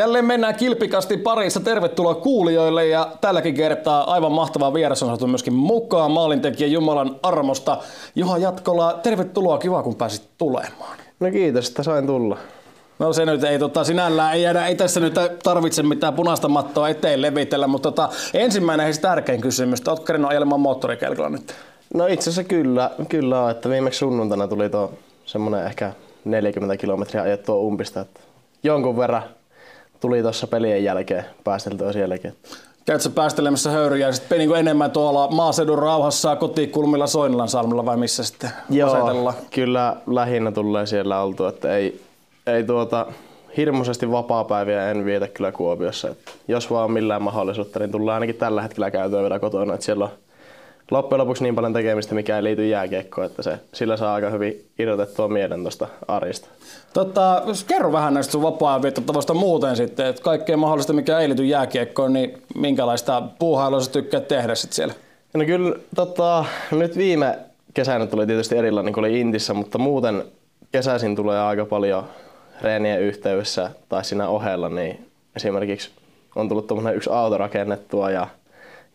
Jälleen mennään kilpikasti parissa. Tervetuloa kuulijoille ja tälläkin kertaa aivan mahtava vieras on saatu myöskin mukaan maalintekijä Jumalan armosta. Juha Jatkola, tervetuloa. Kiva kun pääsit tulemaan. No kiitos, että sain tulla. No se nyt ei tota, sinällään, ei, jäädä, ei tässä nyt tarvitse mitään punaista mattoa eteen levitellä, mutta tota, ensimmäinen heistä tärkein kysymys. Oletko kerennyt ajelemaan moottorikelkalla nyt? No itse asiassa kyllä, kyllä on, että viimeksi sunnuntaina tuli tuo semmoinen ehkä 40 kilometriä ajettua umpista. Että jonkun verran tuli tuossa pelien jälkeen päästeltyä sielläkin. Käytkö päästelemässä höyryjä sitten niin enemmän tuolla maaseudun rauhassa kotikulmilla Soinilan salmilla vai missä sitten Joo, asetellaan? kyllä lähinnä tulee siellä oltu, että ei, ei tuota, hirmuisesti vapaa-päiviä en vietä kyllä Kuopiossa. Että jos vaan millään mahdollisuutta, niin tullaan ainakin tällä hetkellä käytyä vielä kotona. Että siellä on loppujen lopuksi niin paljon tekemistä, mikä ei liity jääkiekkoon, että se, sillä saa aika hyvin irrotettua mielen tuosta arjesta. Tota, jos kerro vähän näistä sun vapaa viettävästä muuten sitten, että kaikkea mahdollista, mikä ei liity jääkiekkoon, niin minkälaista puuhailua sä tykkäät tehdä sitten siellä? No kyllä tota, nyt viime kesänä tuli tietysti erilainen kuin oli Intissä, mutta muuten kesäisin tulee aika paljon reenien yhteydessä tai siinä ohella, niin esimerkiksi on tullut tuommoinen yksi auto rakennettua ja,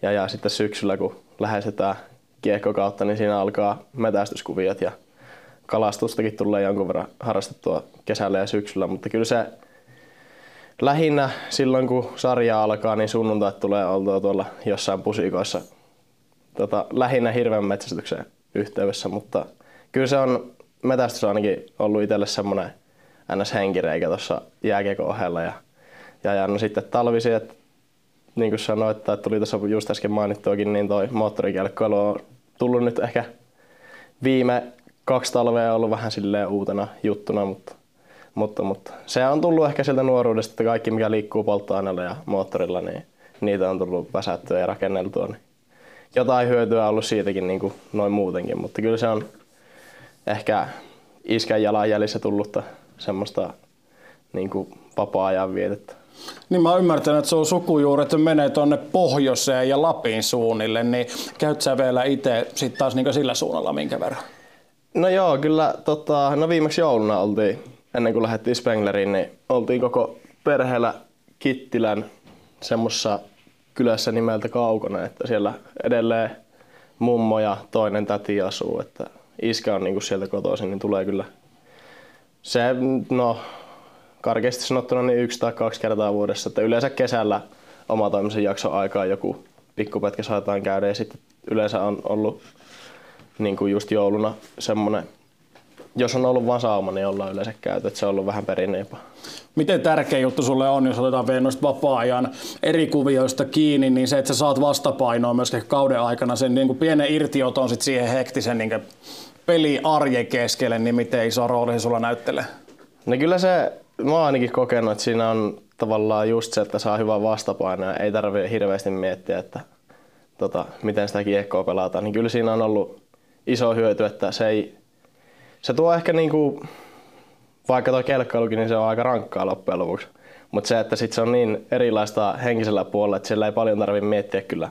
ja, ja sitten syksyllä kun lähestytään kiekkokautta, niin siinä alkaa metästyskuviot ja kalastustakin tulee jonkun verran harrastettua kesällä ja syksyllä, mutta kyllä se lähinnä silloin kun sarja alkaa, niin sunnuntait tulee oltua tuolla jossain pusikoissa tota, lähinnä hirveän metsästyksen yhteydessä, mutta kyllä se on metästys ainakin ollut itselle semmoinen ns-henkireikä tuossa jääkiekon ohella ja, ja, ja no sitten talvisi, että niin kuin sanoit, että tuli tuossa just äsken mainittuakin, niin toi moottorikelkkoilu on tullut nyt ehkä viime kaksi talvea ollut vähän silleen uutena juttuna, mutta, mutta, mutta se on tullut ehkä sieltä nuoruudesta, että kaikki mikä liikkuu polttoaineella ja moottorilla, niin niitä on tullut väsättyä ja rakenneltua. Niin jotain hyötyä on ollut siitäkin niin kuin noin muutenkin, mutta kyllä se on ehkä iskän jalanjäljissä tullutta semmoista niin kuin vapaa-ajan vietettä. Niin mä ymmärtänyt, että sun sukujuuret menee tuonne pohjoiseen ja Lapin suunnille, niin käyt sä vielä itse sitten taas niin sillä suunnalla minkä verran? No joo, kyllä tota, no viimeksi jouluna oltiin, ennen kuin lähdettiin Spengleriin, niin oltiin koko perheellä Kittilän semmossa kylässä nimeltä Kaukona, että siellä edelleen mummo ja toinen täti asuu, että iskä on niinku sieltä kotoisin, niin tulee kyllä se, no karkeasti sanottuna niin yksi tai kaksi kertaa vuodessa, että yleensä kesällä omatoimisen jakson aikaa joku pikkupätkä saataan käydä ja sitten yleensä on ollut niin kuin just jouluna semmoinen, jos on ollut vaan sauma, niin ollaan yleensä käyty, että se on ollut vähän perinne jopa. Miten tärkeä juttu sulle on, jos otetaan vielä noista vapaa-ajan eri kuvioista kiinni, niin se, että sä saat vastapainoa myös kauden aikana, sen niin kuin pienen irtioton sit siihen hektisen niin peli arjen keskelle, niin miten iso rooli se sulla näyttelee? No kyllä se, mä oon ainakin kokenut, että siinä on tavallaan just se, että saa hyvää vastapainoa. Ei tarvitse hirveästi miettiä, että tota, miten sitä kiekkoa pelataan. Niin kyllä siinä on ollut iso hyöty, että se ei, se tuo ehkä niinku, vaikka tuo kelkkailukin, niin se on aika rankkaa loppujen lopuksi. Mutta se, että sit se on niin erilaista henkisellä puolella, että siellä ei paljon tarvitse miettiä kyllä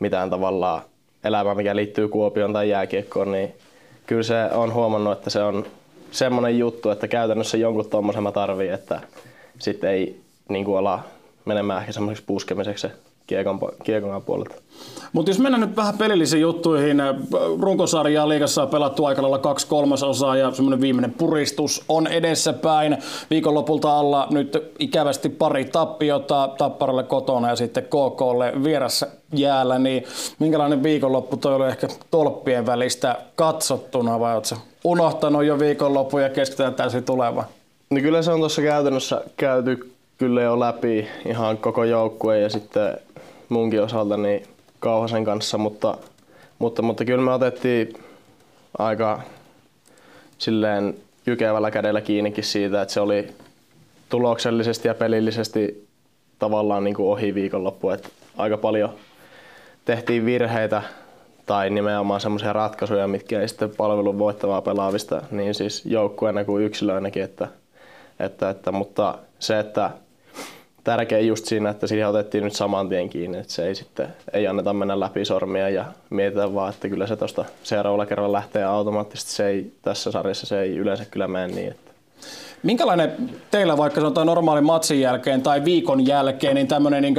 mitään tavallaan elämää, mikä liittyy Kuopioon tai jääkiekkoon, niin kyllä se on huomannut, että se on semmoinen juttu, että käytännössä jonkun tommosen mä tarvii, että sitten ei niin kuin ala menemään ehkä semmoiseksi puskemiseksi se kiekon, kiekon puolelta. Mutta jos mennään nyt vähän pelillisiin juttuihin, äh, runkosarjaa liigassa on pelattu aika lailla kaksi kolmasosaa ja semmoinen viimeinen puristus on edessäpäin. Viikonlopulta alla nyt ikävästi pari tappiota Tapparalle kotona ja sitten KKlle vieressä jäällä, niin minkälainen viikonloppu toi oli ehkä tolppien välistä katsottuna vai oletko unohtanut jo viikonloppu ja keskitytään täysin tulevaan? No kyllä se on tuossa käytännössä käyty kyllä jo läpi ihan koko joukkue ja sitten munkin osalta niin Kauhasen kanssa, mutta, mutta, mutta kyllä me otettiin aika silleen jykevällä kädellä kiinnikin siitä, että se oli tuloksellisesti ja pelillisesti tavallaan niin kuin ohi viikonloppu. Että aika paljon tehtiin virheitä tai nimenomaan semmoisia ratkaisuja, mitkä ei sitten palvelun voittavaa pelaavista, niin siis joukkueena kuin yksilöinäkin. Että, että, että, mutta se, että tärkeä just siinä, että siihen otettiin nyt saman tien kiinni, että se ei sitten ei anneta mennä läpi sormia ja mietitään vaan, että kyllä se tuosta seuraavalla kerralla lähtee automaattisesti. Se ei, tässä sarjassa se ei yleensä kyllä mene niin. Että. Minkälainen teillä vaikka sanotaan normaalin matsin jälkeen tai viikon jälkeen, niin tämmöinen niin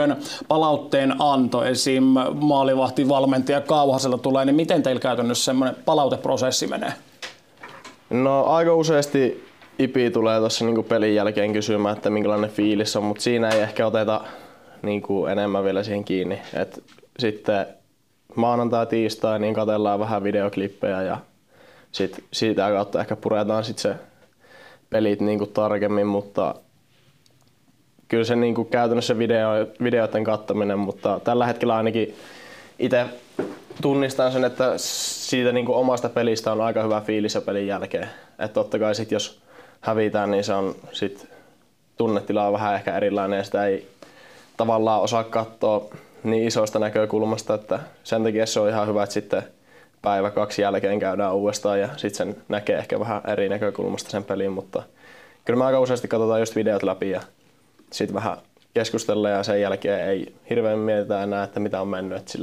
palautteen anto esim. maalivahti valmentaja Kauhasella tulee, niin miten teillä käytännössä semmoinen palauteprosessi menee? No aika useasti Ipi tulee tuossa niinku pelin jälkeen kysymään, että minkälainen fiilis on, mutta siinä ei ehkä oteta niinku enemmän vielä siihen kiinni. Et sitten maanantai, tiistai, niin katellaan vähän videoklippejä ja sit siitä kautta ehkä puretaan sit se pelit niinku tarkemmin, mutta kyllä se niinku käytännössä video, videoiden kattaminen, mutta tällä hetkellä ainakin itse tunnistan sen, että siitä niinku omasta pelistä on aika hyvä fiilis jo pelin jälkeen. Et totta kai sit jos hävitään, niin se on sit tunnetila on vähän ehkä erilainen ja sitä ei tavallaan osaa katsoa niin isosta näkökulmasta, että sen takia se on ihan hyvä, että sitten päivä kaksi jälkeen käydään uudestaan ja sitten sen näkee ehkä vähän eri näkökulmasta sen pelin, mutta kyllä me aika useasti katsotaan just videot läpi ja sitten vähän keskustella ja sen jälkeen ei hirveän mietitä enää, että mitä on mennyt, että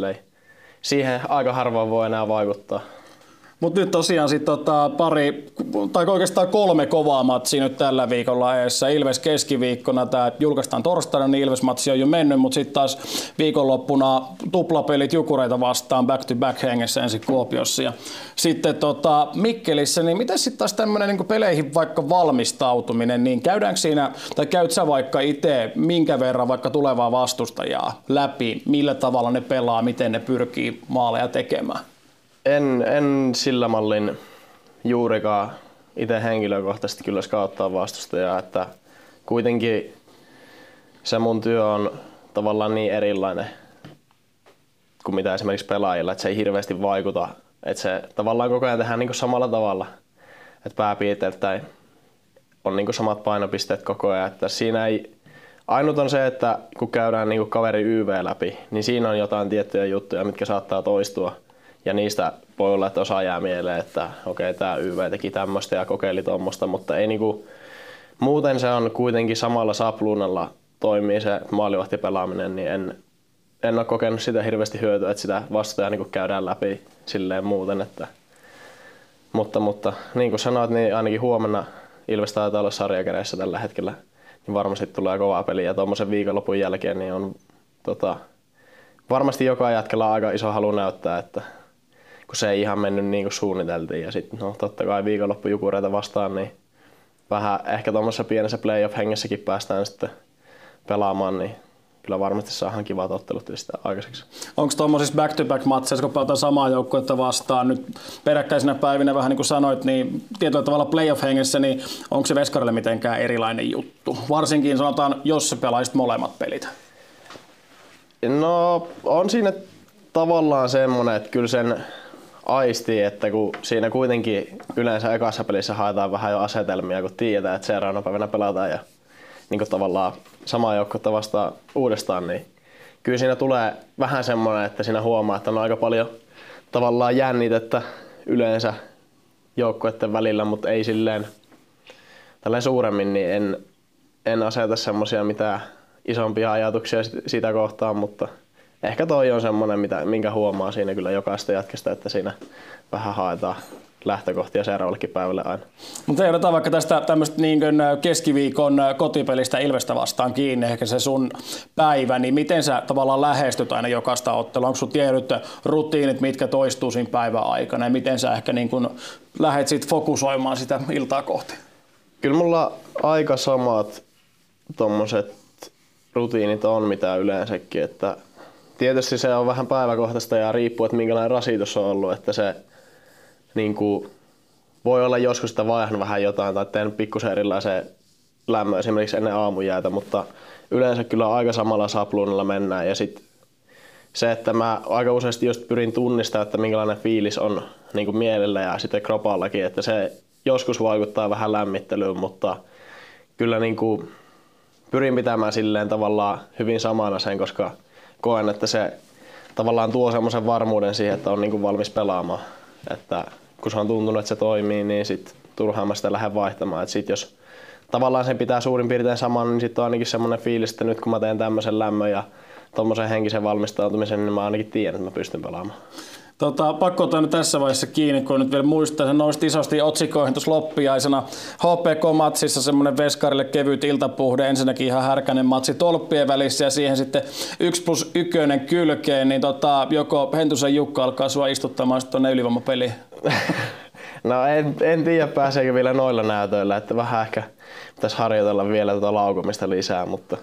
siihen aika harvoin voi enää vaikuttaa. Mutta nyt tosiaan sit tota pari, tai oikeastaan kolme kovaa matsia nyt tällä viikolla eessä. Ilves keskiviikkona, tämä julkaistaan torstaina, niin Ilves-matsi on jo mennyt, mutta sitten taas viikonloppuna tuplapelit Jukureita vastaan back to back hengessä ensin Kuopiossa. Ja sitten tota Mikkelissä, niin miten sitten taas tämmöinen niin peleihin vaikka valmistautuminen, niin käydäänkö siinä, tai käyt sä vaikka itse minkä verran vaikka tulevaa vastustajaa läpi, millä tavalla ne pelaa, miten ne pyrkii maaleja tekemään? En, en sillä mallin juurikaan itse henkilökohtaisesti kyllä skauttaa vastustajaa, että kuitenkin se mun työ on tavallaan niin erilainen kuin mitä esimerkiksi pelaajilla, että se ei hirveästi vaikuta. Että se tavallaan koko ajan tehdään niin samalla tavalla, että pääpiirteittäin on niin samat painopisteet koko ajan. Että siinä ei, ainut on se, että kun käydään niin kaveri YV läpi, niin siinä on jotain tiettyjä juttuja, mitkä saattaa toistua ja niistä voi olla, että osa jää mieleen, että okei, okay, tämä YV teki tämmöistä ja kokeili tuommoista, mutta ei niinku, muuten se on kuitenkin samalla sapluunalla toimii se maalivahtipelaaminen, niin en, en ole kokenut sitä hirveästi hyötyä, että sitä vastustajaa niin käydään läpi silleen muuten. Että, mutta, mutta niin kuin sanoit, niin ainakin huomenna Ilves taitaa olla sarjakereissä tällä hetkellä, niin varmasti tulee kovaa peliä. Ja tuommoisen viikonlopun jälkeen niin on tota, varmasti joka jatkella aika iso halu näyttää, että kun se ei ihan mennyt niin kuin suunniteltiin. Ja sitten no, totta kai viikonloppu Jukureita vastaan, niin vähän ehkä tuommoisessa pienessä playoff-hengessäkin päästään sitten pelaamaan, niin kyllä varmasti saadaan kivat ottelut sitä aikaiseksi. Onko tuommoisissa back-to-back-matseissa, kun pelataan samaa joukkuetta vastaan nyt peräkkäisinä päivinä, vähän niin kuin sanoit, niin tietyllä tavalla playoff-hengessä, niin onko se Veskarille mitenkään erilainen juttu? Varsinkin sanotaan, jos se pelaisit molemmat pelit. No on siinä tavallaan semmoinen, että kyllä sen aistii, että kun siinä kuitenkin yleensä ekassa pelissä haetaan vähän jo asetelmia, kun tiedetään, että seuraavana päivänä pelataan ja niin kuin tavallaan samaa joukkuetta vastaan uudestaan, niin kyllä siinä tulee vähän semmoinen, että siinä huomaa, että on aika paljon tavallaan jännitettä yleensä joukkueiden välillä, mutta ei silleen tälleen suuremmin, niin en, en aseta semmoisia mitään isompia ajatuksia sitä kohtaan, mutta – ehkä toi on semmoinen, mitä, minkä huomaa siinä kyllä jokaista jatkesta, että siinä vähän haetaan lähtökohtia seuraavallekin päivälle aina. Mutta ehdotaan vaikka tästä tämmöistä niin keskiviikon kotipelistä Ilvestä vastaan kiinni, ehkä se sun päivä, niin miten sä tavallaan lähestyt aina jokaista ottelua? Onko sun tiedyt rutiinit, mitkä toistuu siinä päivän aikana ja miten sä ehkä niin kun lähdet sit fokusoimaan sitä iltaa kohti? Kyllä mulla aika samat tommoset rutiinit on mitä yleensäkin, että tietysti se on vähän päiväkohtaista ja riippuu, että minkälainen rasitus on ollut, että se niin kuin, voi olla joskus, että vaihan vähän jotain tai teen pikkusen erilaisen lämmön esimerkiksi ennen aamujäätä, mutta yleensä kyllä aika samalla sapluunalla mennään. Ja sitten se, että mä aika useasti just pyrin tunnistamaan, että minkälainen fiilis on niin kuin mielellä ja sitten kropallakin, että se joskus vaikuttaa vähän lämmittelyyn, mutta kyllä niin kuin pyrin pitämään silleen tavallaan hyvin samana sen, koska koen, että se tavallaan tuo semmoisen varmuuden siihen, että on niin kuin valmis pelaamaan. Että kun se on tuntunut, että se toimii, niin sit turhaan mä sitä lähden vaihtamaan. Et sit jos tavallaan sen pitää suurin piirtein saman, niin sitten on ainakin semmoinen fiilis, että nyt kun mä teen tämmöisen lämmön ja tuommoisen henkisen valmistautumisen, niin mä ainakin tiedän, että mä pystyn pelaamaan. Tota, pakko ottaa nyt tässä vaiheessa kiinni, kun nyt vielä muistaa, se nousi isosti otsikoihin tuossa loppiaisena. HPK-matsissa semmoinen Veskarille kevyt iltapuhde, ensinnäkin ihan härkänen matsi tolppien välissä ja siihen sitten 1 plus 1 kylkeen, niin tota, joko Hentusen Jukka alkaa sua istuttamaan sitten tuonne ylivoimapeliin? No en, en tiedä pääseekö vielä noilla näytöillä, että vähän ehkä pitäisi harjoitella vielä tuota laukumista lisää, mutta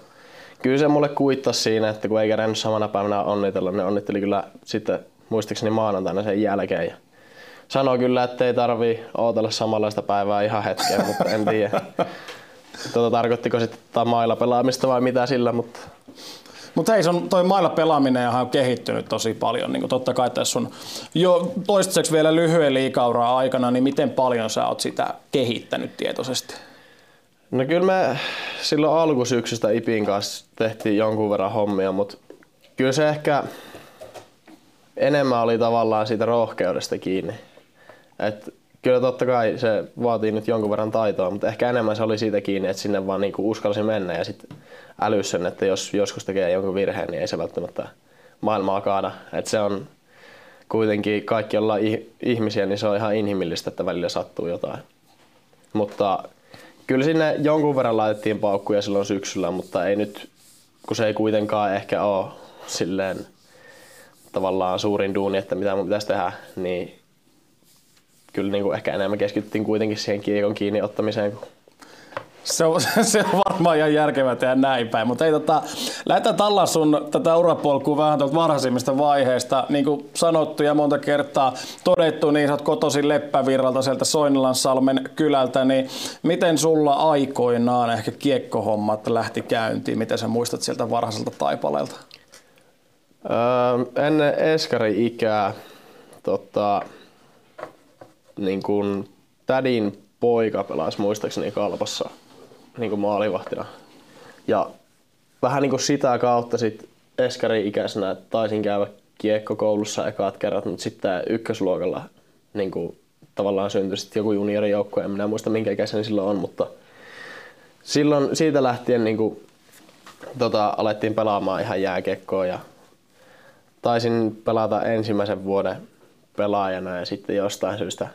kyllä se mulle kuittasi siinä, että kun ei kerännyt samana päivänä onnitella, niin onnitteli kyllä sitten muistaakseni maanantaina sen jälkeen. Ja sanoi kyllä, että ei tarvii odotella samanlaista päivää ihan hetkeä, mutta en tiedä. Tuota, tarkoittiko sitten mailla pelaamista vai mitä sillä, mutta mutta hei, on toi mailla pelaaminen on kehittynyt tosi paljon. Niin totta kai tässä on jo toistaiseksi vielä lyhyen liikauraa aikana, niin miten paljon sä oot sitä kehittänyt tietoisesti? No kyllä me silloin alkusyksystä Ipin kanssa tehtiin jonkun verran hommia, mutta kyllä se ehkä enemmän oli tavallaan siitä rohkeudesta kiinni. Et kyllä totta kai se vaatii nyt jonkun verran taitoa, mutta ehkä enemmän se oli siitä kiinni, että sinne vaan niinku uskalsi mennä ja sitten älys sen, että jos joskus tekee jonkun virheen, niin ei se välttämättä maailmaa kaada. Et se on kuitenkin, kaikki ollaan ihmisiä, niin se on ihan inhimillistä, että välillä sattuu jotain. Mutta kyllä sinne jonkun verran laitettiin paukkuja silloin syksyllä, mutta ei nyt, kun se ei kuitenkaan ehkä ole silleen tavallaan suurin duuni, että mitä mun pitäisi tehdä, niin kyllä niin kuin ehkä enemmän keskityttiin kuitenkin siihen kiekon kiinni ottamiseen se on, se on varmaan ihan järkevää tehdä näin päin, mutta ei tota, lähdetään tallaa sun tätä urapolkua vähän tuolta varhaisimmista vaiheista. Niin kuin sanottu ja monta kertaa todettu, niin sä oot kotoisin Leppävirralta sieltä Soinilansalmen kylältä, niin miten sulla aikoinaan ehkä kiekkohommat lähti käyntiin? Miten sä muistat sieltä varhaiselta taipaleelta? Öö, ennen eskari-ikää tota, niin kun tädin poika pelasi muistaakseni kalpassa niin maalivahtina. Ja vähän niin kuin sitä kautta sit eskari-ikäisenä taisin käydä kiekkokoulussa ekaat kerrat, mutta sitten ykkösluokalla niin kuin, tavallaan syntyi sitten joku juniorijoukkue, en minä muista minkä ikäisen silloin on, mutta silloin siitä lähtien niin kuin, tota, alettiin pelaamaan ihan jääkekkoa ja taisin pelata ensimmäisen vuoden pelaajana ja sitten jostain syystä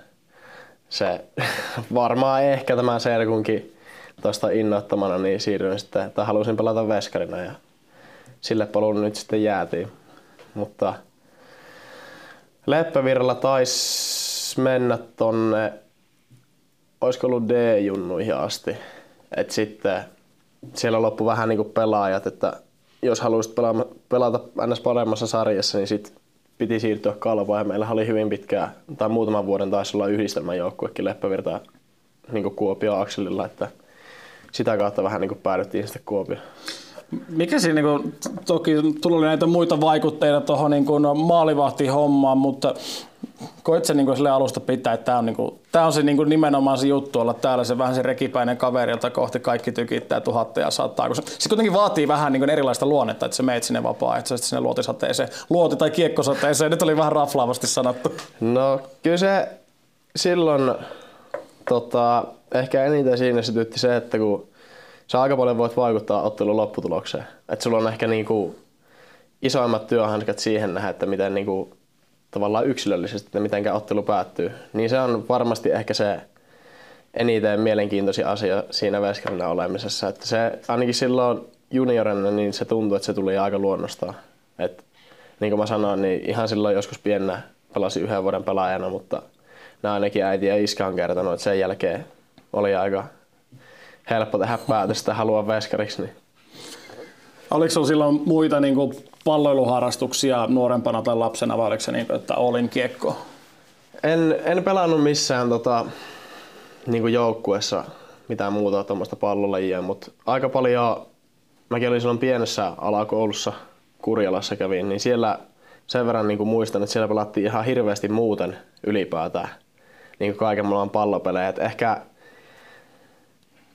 se varmaan ehkä tämä serkunkin tuosta innoittamana niin siirryin sitten, että halusin pelata veskarina ja sille polulle nyt sitten jäätiin. Mutta Leppävirralla taisi mennä tonne, olisiko ollut D-junnuihin asti. Et sitten siellä loppu vähän niin kuin pelaajat, että jos haluaisit pelata, pelata ns. paremmassa sarjassa, niin sitten piti siirtyä ja meillä oli hyvin pitkään, tai muutaman vuoden taisi olla yhdistelmäjoukkuekin Leppävirta niin Kuopio Akselilla, että sitä kautta vähän niin päädyttiin sitten Kuopioon. Mikä siinä, niin kuin, toki tuli näitä muita vaikutteita tuohon niin maalivahtihommaan, mutta koet se niin sille alusta pitää, että tämä on, niin kuin, tämä on se niin kuin nimenomaan se juttu olla täällä, se vähän se rekipäinen kaveri, jota kohti kaikki tykittää tuhatta ja saattaa. Se, se kuitenkin vaatii vähän niin kuin erilaista luonnetta, että se meet sinne vapaaehtoisesti sinne luotisateeseen, luoti- tai kiekkosateeseen. Nyt oli vähän raflaavasti sanottu. No kyllä se silloin tota, ehkä eniten siinä sytytti se, että kun sä aika paljon voit vaikuttaa ottelun lopputulokseen. Että sulla on ehkä niinku isoimmat työhanskat siihen nähdä, että miten niinku tavallaan yksilöllisesti, että miten ottelu päättyy. Niin se on varmasti ehkä se eniten mielenkiintoisin asia siinä veskarina olemisessa. Että se ainakin silloin juniorina niin se tuntuu, että se tuli aika luonnostaan. Et, niin kuin mä sanoin, niin ihan silloin joskus piennä pelasin yhden vuoden pelaajana, mutta nämä ainakin äiti ja iskä on kertonut, että sen jälkeen oli aika helppo tehdä päätös, että haluaa veskariksi. Niin. Oliko sinulla silloin muita niin kuin palloiluharrastuksia nuorempana tai lapsena vai oliko se niin, että olin kiekko? En, en pelannut missään tota, niin kuin joukkuessa mitään muuta tuommoista pallolajia, mutta aika paljon, mäkin olin silloin pienessä alakoulussa, Kurjalassa kävin, niin siellä sen verran niin kuin muistan, että siellä pelattiin ihan hirveästi muuten ylipäätään niin kuin kaiken maailman pallopelejä. Et ehkä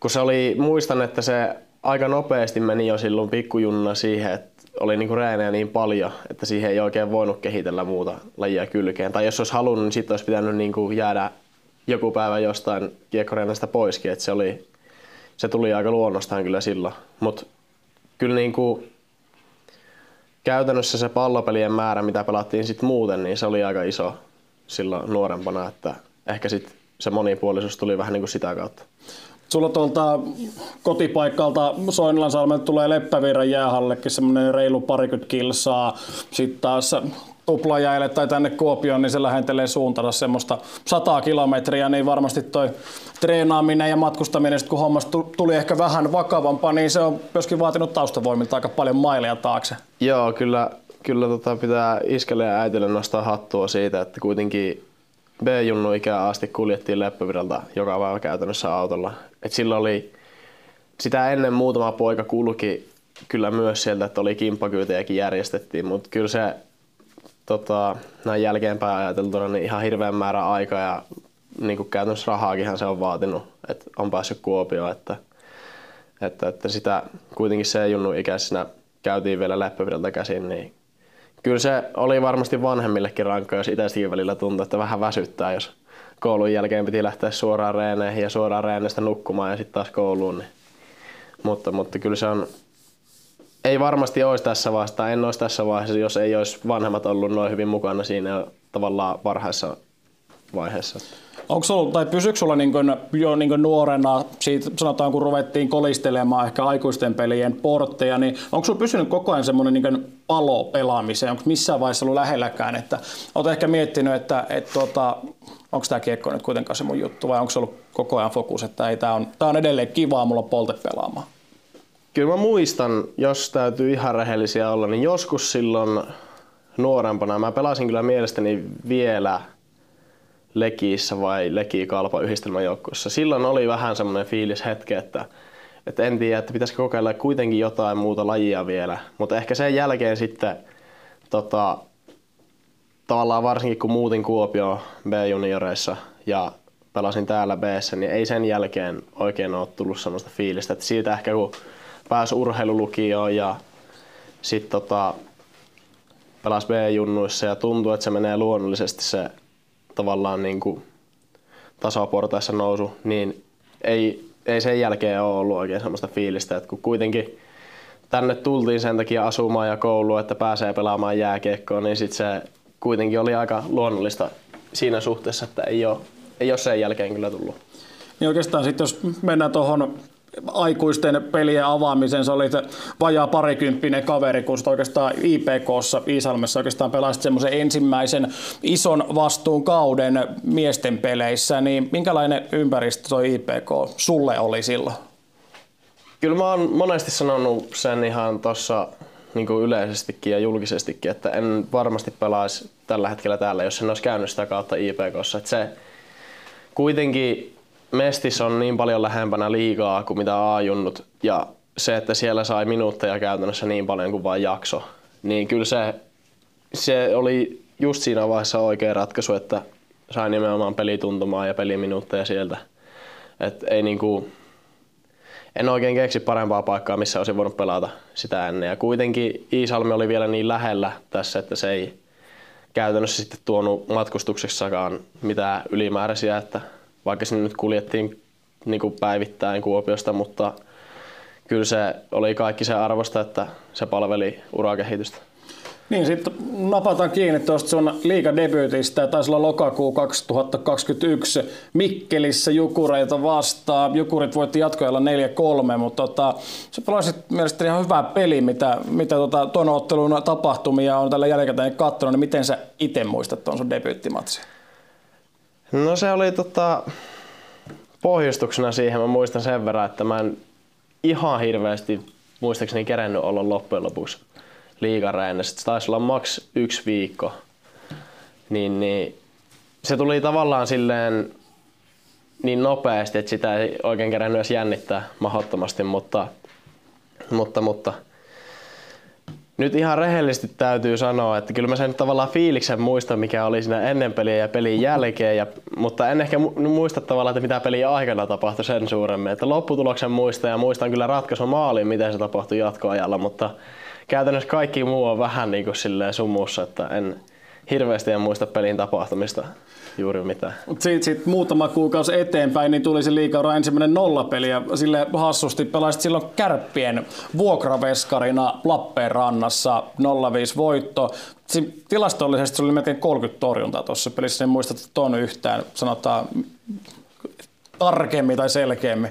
kun se oli, muistan, että se aika nopeasti meni jo silloin pikkujunna siihen, että oli niinku reenejä niin paljon, että siihen ei oikein voinut kehitellä muuta lajia kylkeen. Tai jos olisi halunnut, niin sitten olisi pitänyt niinku jäädä joku päivä jostain kiekkoreenasta poiskin. Että se, oli, se tuli aika luonnostaan kyllä silloin. Mutta kyllä niinku, käytännössä se pallopelien määrä, mitä pelattiin sitten muuten, niin se oli aika iso silloin nuorempana, että ehkä sitten se monipuolisuus tuli vähän niin kuin sitä kautta. Sulla tuolta kotipaikalta Soinilansalmelta tulee Leppävirran jäähallekin semmoinen reilu parikymmentä kilsaa. Sitten taas tuplajäille tai tänne Kuopioon, niin se lähentelee suuntata semmoista sataa kilometriä, niin varmasti toi treenaaminen ja matkustaminen, kun hommasta tuli ehkä vähän vakavampaa, niin se on myöskin vaatinut taustavoimilta aika paljon maileja taakse. Joo, kyllä, kyllä tota pitää iskelle ja äitille nostaa hattua siitä, että kuitenkin B-junnu ikään asti kuljettiin Leppävirralta joka päivä käytännössä autolla. Et silloin oli, sitä ennen muutama poika kulki kyllä myös sieltä, että oli kimppakyytejäkin järjestettiin, mutta kyllä se tota, näin jälkeenpäin ajateltuna niin ihan hirveän määrä aikaa ja niin kuin käytännössä rahaakinhan se on vaatinut, että on päässyt Kuopioon, että, että, että sitä kuitenkin se junnu ikäisenä käytiin vielä Leppävirralta käsin, niin kyllä se oli varmasti vanhemmillekin rankka, jos itsestäkin välillä tuntui, että vähän väsyttää, jos koulun jälkeen piti lähteä suoraan reeneihin ja suoraan reeneistä nukkumaan ja sitten taas kouluun. Niin. Mutta, mutta kyllä se on, ei varmasti olisi tässä vaiheessa, en olisi tässä vaiheessa, jos ei olisi vanhemmat ollut noin hyvin mukana siinä tavallaan varhaisessa vaiheessa. Onko ollut, tai pysyykö sulla niin kuin, jo niin kuin nuorena, siitä sanotaan kun ruvettiin kolistelemaan ehkä aikuisten pelien portteja, niin onko sulla pysynyt koko ajan semmoinen niin palo pelaamiseen? Onko missään vaiheessa ollut lähelläkään, että olet ehkä miettinyt, että, että tuota, onko tämä kiekko nyt kuitenkaan se mun juttu vai onko se ollut koko ajan fokus, että ei, tämä on, tämä on edelleen kivaa mulla polte pelaamaan? Kyllä mä muistan, jos täytyy ihan rehellisiä olla, niin joskus silloin nuorempana mä pelasin kyllä mielestäni vielä Lekiissä vai Leki Kalpa yhdistelmäjoukkueessa. Silloin oli vähän semmoinen fiilis hetke, että, että en tiedä, että pitäisikö kokeilla kuitenkin jotain muuta lajia vielä. Mutta ehkä sen jälkeen sitten tota, tavallaan varsinkin kun muutin Kuopio B-junioreissa ja pelasin täällä b niin ei sen jälkeen oikein ole tullut sellaista fiilistä. Että siitä ehkä kun pääsi urheilulukioon ja sitten tota, pelasi B-junnuissa ja tuntuu, että se menee luonnollisesti se tavallaan niin kuin tasaportaissa nousu, niin ei, ei sen jälkeen ole ollut oikein sellaista fiilistä, että kun kuitenkin tänne tultiin sen takia asumaan ja kouluun, että pääsee pelaamaan jääkiekkoa, niin sitten se kuitenkin oli aika luonnollista siinä suhteessa, että ei ole, ei ole sen jälkeen kyllä tullut. Niin oikeastaan sitten jos mennään tuohon aikuisten pelien avaamisen. Se oli vajaa parikymppinen kaveri, kun oikeastaan IPKssa Iisalmessa oikeastaan pelasit semmoisen ensimmäisen ison vastuun kauden miesten peleissä. Niin minkälainen ympäristö tuo IPK sulle oli silloin? Kyllä mä oon monesti sanonut sen ihan tuossa niin kuin yleisestikin ja julkisestikin, että en varmasti pelaisi tällä hetkellä täällä, jos en olisi käynyt sitä kautta IPKssa. Että se kuitenkin Mestis on niin paljon lähempänä liigaa kuin mitä A-junnut ja se, että siellä sai minuutteja käytännössä niin paljon kuin vain jakso, niin kyllä se, se oli just siinä vaiheessa oikea ratkaisu, että sai nimenomaan pelituntumaa ja peliminuutteja sieltä. Et ei niinku, en oikein keksi parempaa paikkaa, missä olisin voinut pelata sitä ennen. Ja kuitenkin Iisalmi oli vielä niin lähellä tässä, että se ei käytännössä sitten tuonut matkustuksessakaan mitään ylimääräisiä, että vaikka sinne nyt kuljettiin niin kuin päivittäin Kuopiosta, mutta kyllä se oli kaikki se arvosta, että se palveli urakehitystä. Niin, sitten napataan kiinni tuosta sun liigadebyytistä. Taisi olla lokakuu 2021 Mikkelissä Jukureita vastaan. Jukurit voitti jatkoajalla 4-3, mutta tota, se pelasit mielestäni ihan hyvä peli, mitä, mitä tota, tuon ottelun tapahtumia on tällä jälkikäteen katsonut. Niin miten sä itse muistat tuon sun debyyttimatsin? No se oli tota, pohjustuksena siihen, mä muistan sen verran, että mä en ihan hirveästi muistaakseni kerennyt olla loppujen lopuksi liigareennessä. Se taisi olla maks yksi viikko. Niin, niin, se tuli tavallaan silleen niin nopeasti, että sitä ei oikein kerennyt edes jännittää mahdottomasti, mutta, mutta, mutta nyt ihan rehellisesti täytyy sanoa, että kyllä mä sen tavallaan fiiliksen muistan, mikä oli siinä ennen peliä ja pelin jälkeen, ja, mutta en ehkä muista tavallaan, että mitä pelin aikana tapahtui sen suuremmin. Että lopputuloksen muistan ja muistan kyllä ratkaisu maaliin, miten se tapahtui jatkoajalla, mutta käytännössä kaikki muu on vähän niin kuin sumussa, että en, hirveästi en muista pelin tapahtumista juuri mitään. Sitten sit muutama kuukausi eteenpäin niin tuli se liikaura ensimmäinen nollapeli ja sille hassusti pelasit silloin kärppien vuokraveskarina Lappeenrannassa 0-5 voitto. Siin tilastollisesti se oli melkein 30 torjuntaa tuossa pelissä, en muista tuon yhtään, sanotaan tarkemmin tai selkeämmin.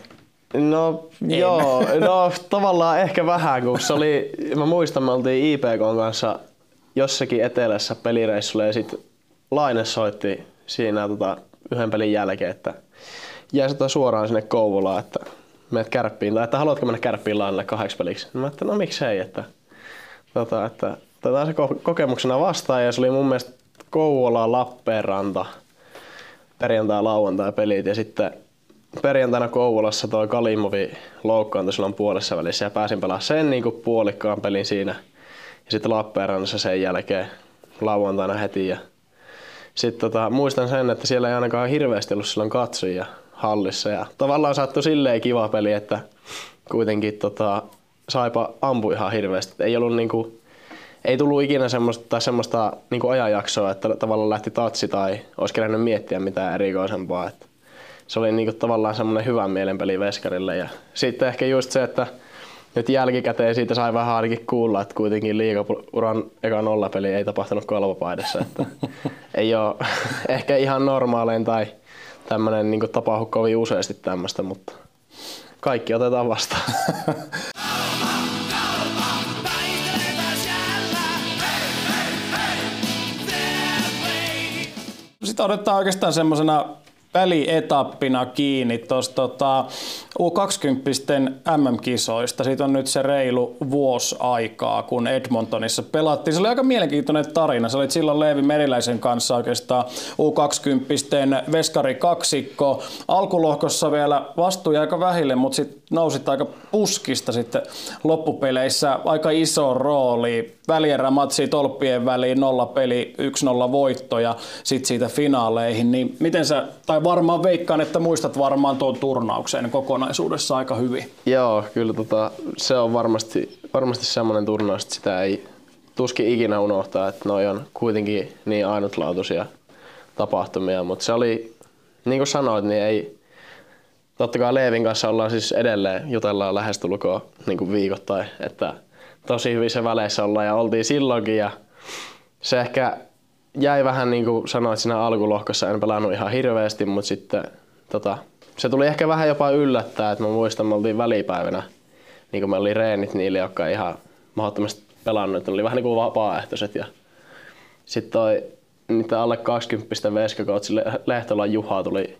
No en. joo, no tavallaan ehkä vähän, kun se oli, mä muistan, me oltiin IPK kanssa jossakin etelässä pelireissulla ja sitten Laine soitti siinä tota, yhden pelin jälkeen, että jäi sitä suoraan sinne Kouvolaan, että menet kärppiin, tai että haluatko mennä kärppiin lainalle kahdeksi peliksi. Mä että no miksei, että, tota, että otetaan se kokemuksena vastaan ja se oli mun mielestä Kouvola, Lappeenranta, perjantai lauantai pelit ja sitten perjantaina Kouvolassa toi Kalimovi loukkaantui silloin puolessa välissä ja pääsin pelaamaan sen niin kuin puolikkaan pelin siinä. Ja sitten Lappeenrannassa sen jälkeen lauantaina heti. Ja sitten tota, muistan sen, että siellä ei ainakaan hirveästi ollut silloin katsojia hallissa. Ja tavallaan sattui silleen kiva peli, että kuitenkin tota, saipa ampu ihan hirveästi. Ei ollut niinku, ei tullut ikinä semmoista, tai semmoista niinku ajanjaksoa, että tavallaan lähti tatsi tai olisi kerännyt miettiä mitään erikoisempaa. Että se oli niinku tavallaan semmoinen hyvä mielenpeli Veskarille. Ja sitten ehkä just se, että nyt jälkikäteen siitä sai vähän ainakin kuulla, että kuitenkin liigauran eka nollapeli ei tapahtunut kalvopaidassa. Että ei ole ehkä ihan normaalein tai tämmöinen niin tapahdu kovin useasti tämmöistä, mutta kaikki otetaan vastaan. Sitten otetaan oikeastaan semmoisena välietappina kiinni tuosta tota, U20 MM-kisoista. Siitä on nyt se reilu vuosi aikaa, kun Edmontonissa pelattiin. Se oli aika mielenkiintoinen tarina. Se oli silloin Leevi Meriläisen kanssa oikeastaan U20 veskari kaksikko. Alkulohkossa vielä vastuja aika vähille, mutta sitten nousit aika puskista sitten loppupeleissä. Aika iso rooli. Välierämatsi tolppien väliin, nolla peli, 1-0 voitto ja sitten siitä finaaleihin. Niin miten sä, tai varmaan veikkaan, että muistat varmaan tuon turnauksen kokonaisuudessa aika hyvin. Joo, kyllä tota, se on varmasti, varmasti semmoinen turnaus, että sitä ei tuskin ikinä unohtaa, että noi on kuitenkin niin ainutlaatuisia tapahtumia, mutta se oli, niin kuin sanoit, niin ei, totta kai Leevin kanssa ollaan siis edelleen, jutellaan lähestulkoon niin kuin viikoittain, että tosi hyvissä väleissä ollaan ja oltiin silloinkin ja se ehkä jäi vähän niin kuin sanoit siinä alkulohkossa, en pelannut ihan hirveästi, mutta sitten tota, se tuli ehkä vähän jopa yllättää, että mä muistan, me oltiin välipäivänä, niin kuin me oli reenit niille, jotka ei ihan mahdottomasti pelannut, että oli vähän niin kuin vapaaehtoiset ja sitten toi niitä alle 20 veskakoutsi Lehtolan Juha tuli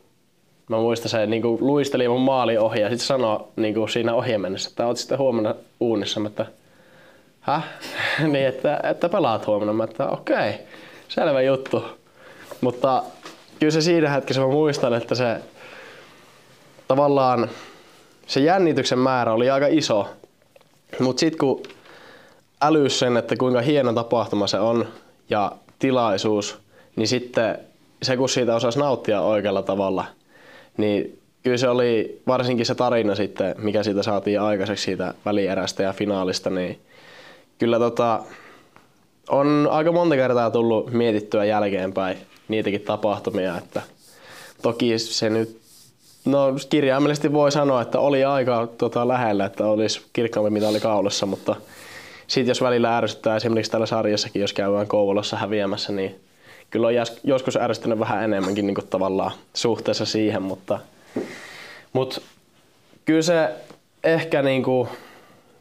Mä muistan se niin kuin luisteli mun maali ohi ja sitten sanoi niin kuin siinä ohje mennessä, että oot sitten huomenna uunissa, että häh? niin, että, että pelaat huomenna. Mä että okei. Okay selvä juttu. Mutta kyllä se siinä hetkessä mä muistan, että se tavallaan se jännityksen määrä oli aika iso. Mutta sitten kun älys sen, että kuinka hieno tapahtuma se on ja tilaisuus, niin sitten se kun siitä osasi nauttia oikealla tavalla, niin kyllä se oli varsinkin se tarina sitten, mikä siitä saatiin aikaiseksi siitä välierästä ja finaalista, niin kyllä tota, on aika monta kertaa tullut mietittyä jälkeenpäin niitäkin tapahtumia, että toki se nyt, no kirjaimellisesti voi sanoa, että oli aika tota, lähellä, että olisi kirkkaampi mitä oli kaulassa, mutta sitten jos välillä ärsyttää esimerkiksi tällä sarjassakin, jos käydään Kouvolassa häviämässä, niin kyllä on joskus ärsyttänyt vähän enemmänkin niin kuin tavallaan suhteessa siihen, mutta, mutta kyllä se ehkä niin kuin,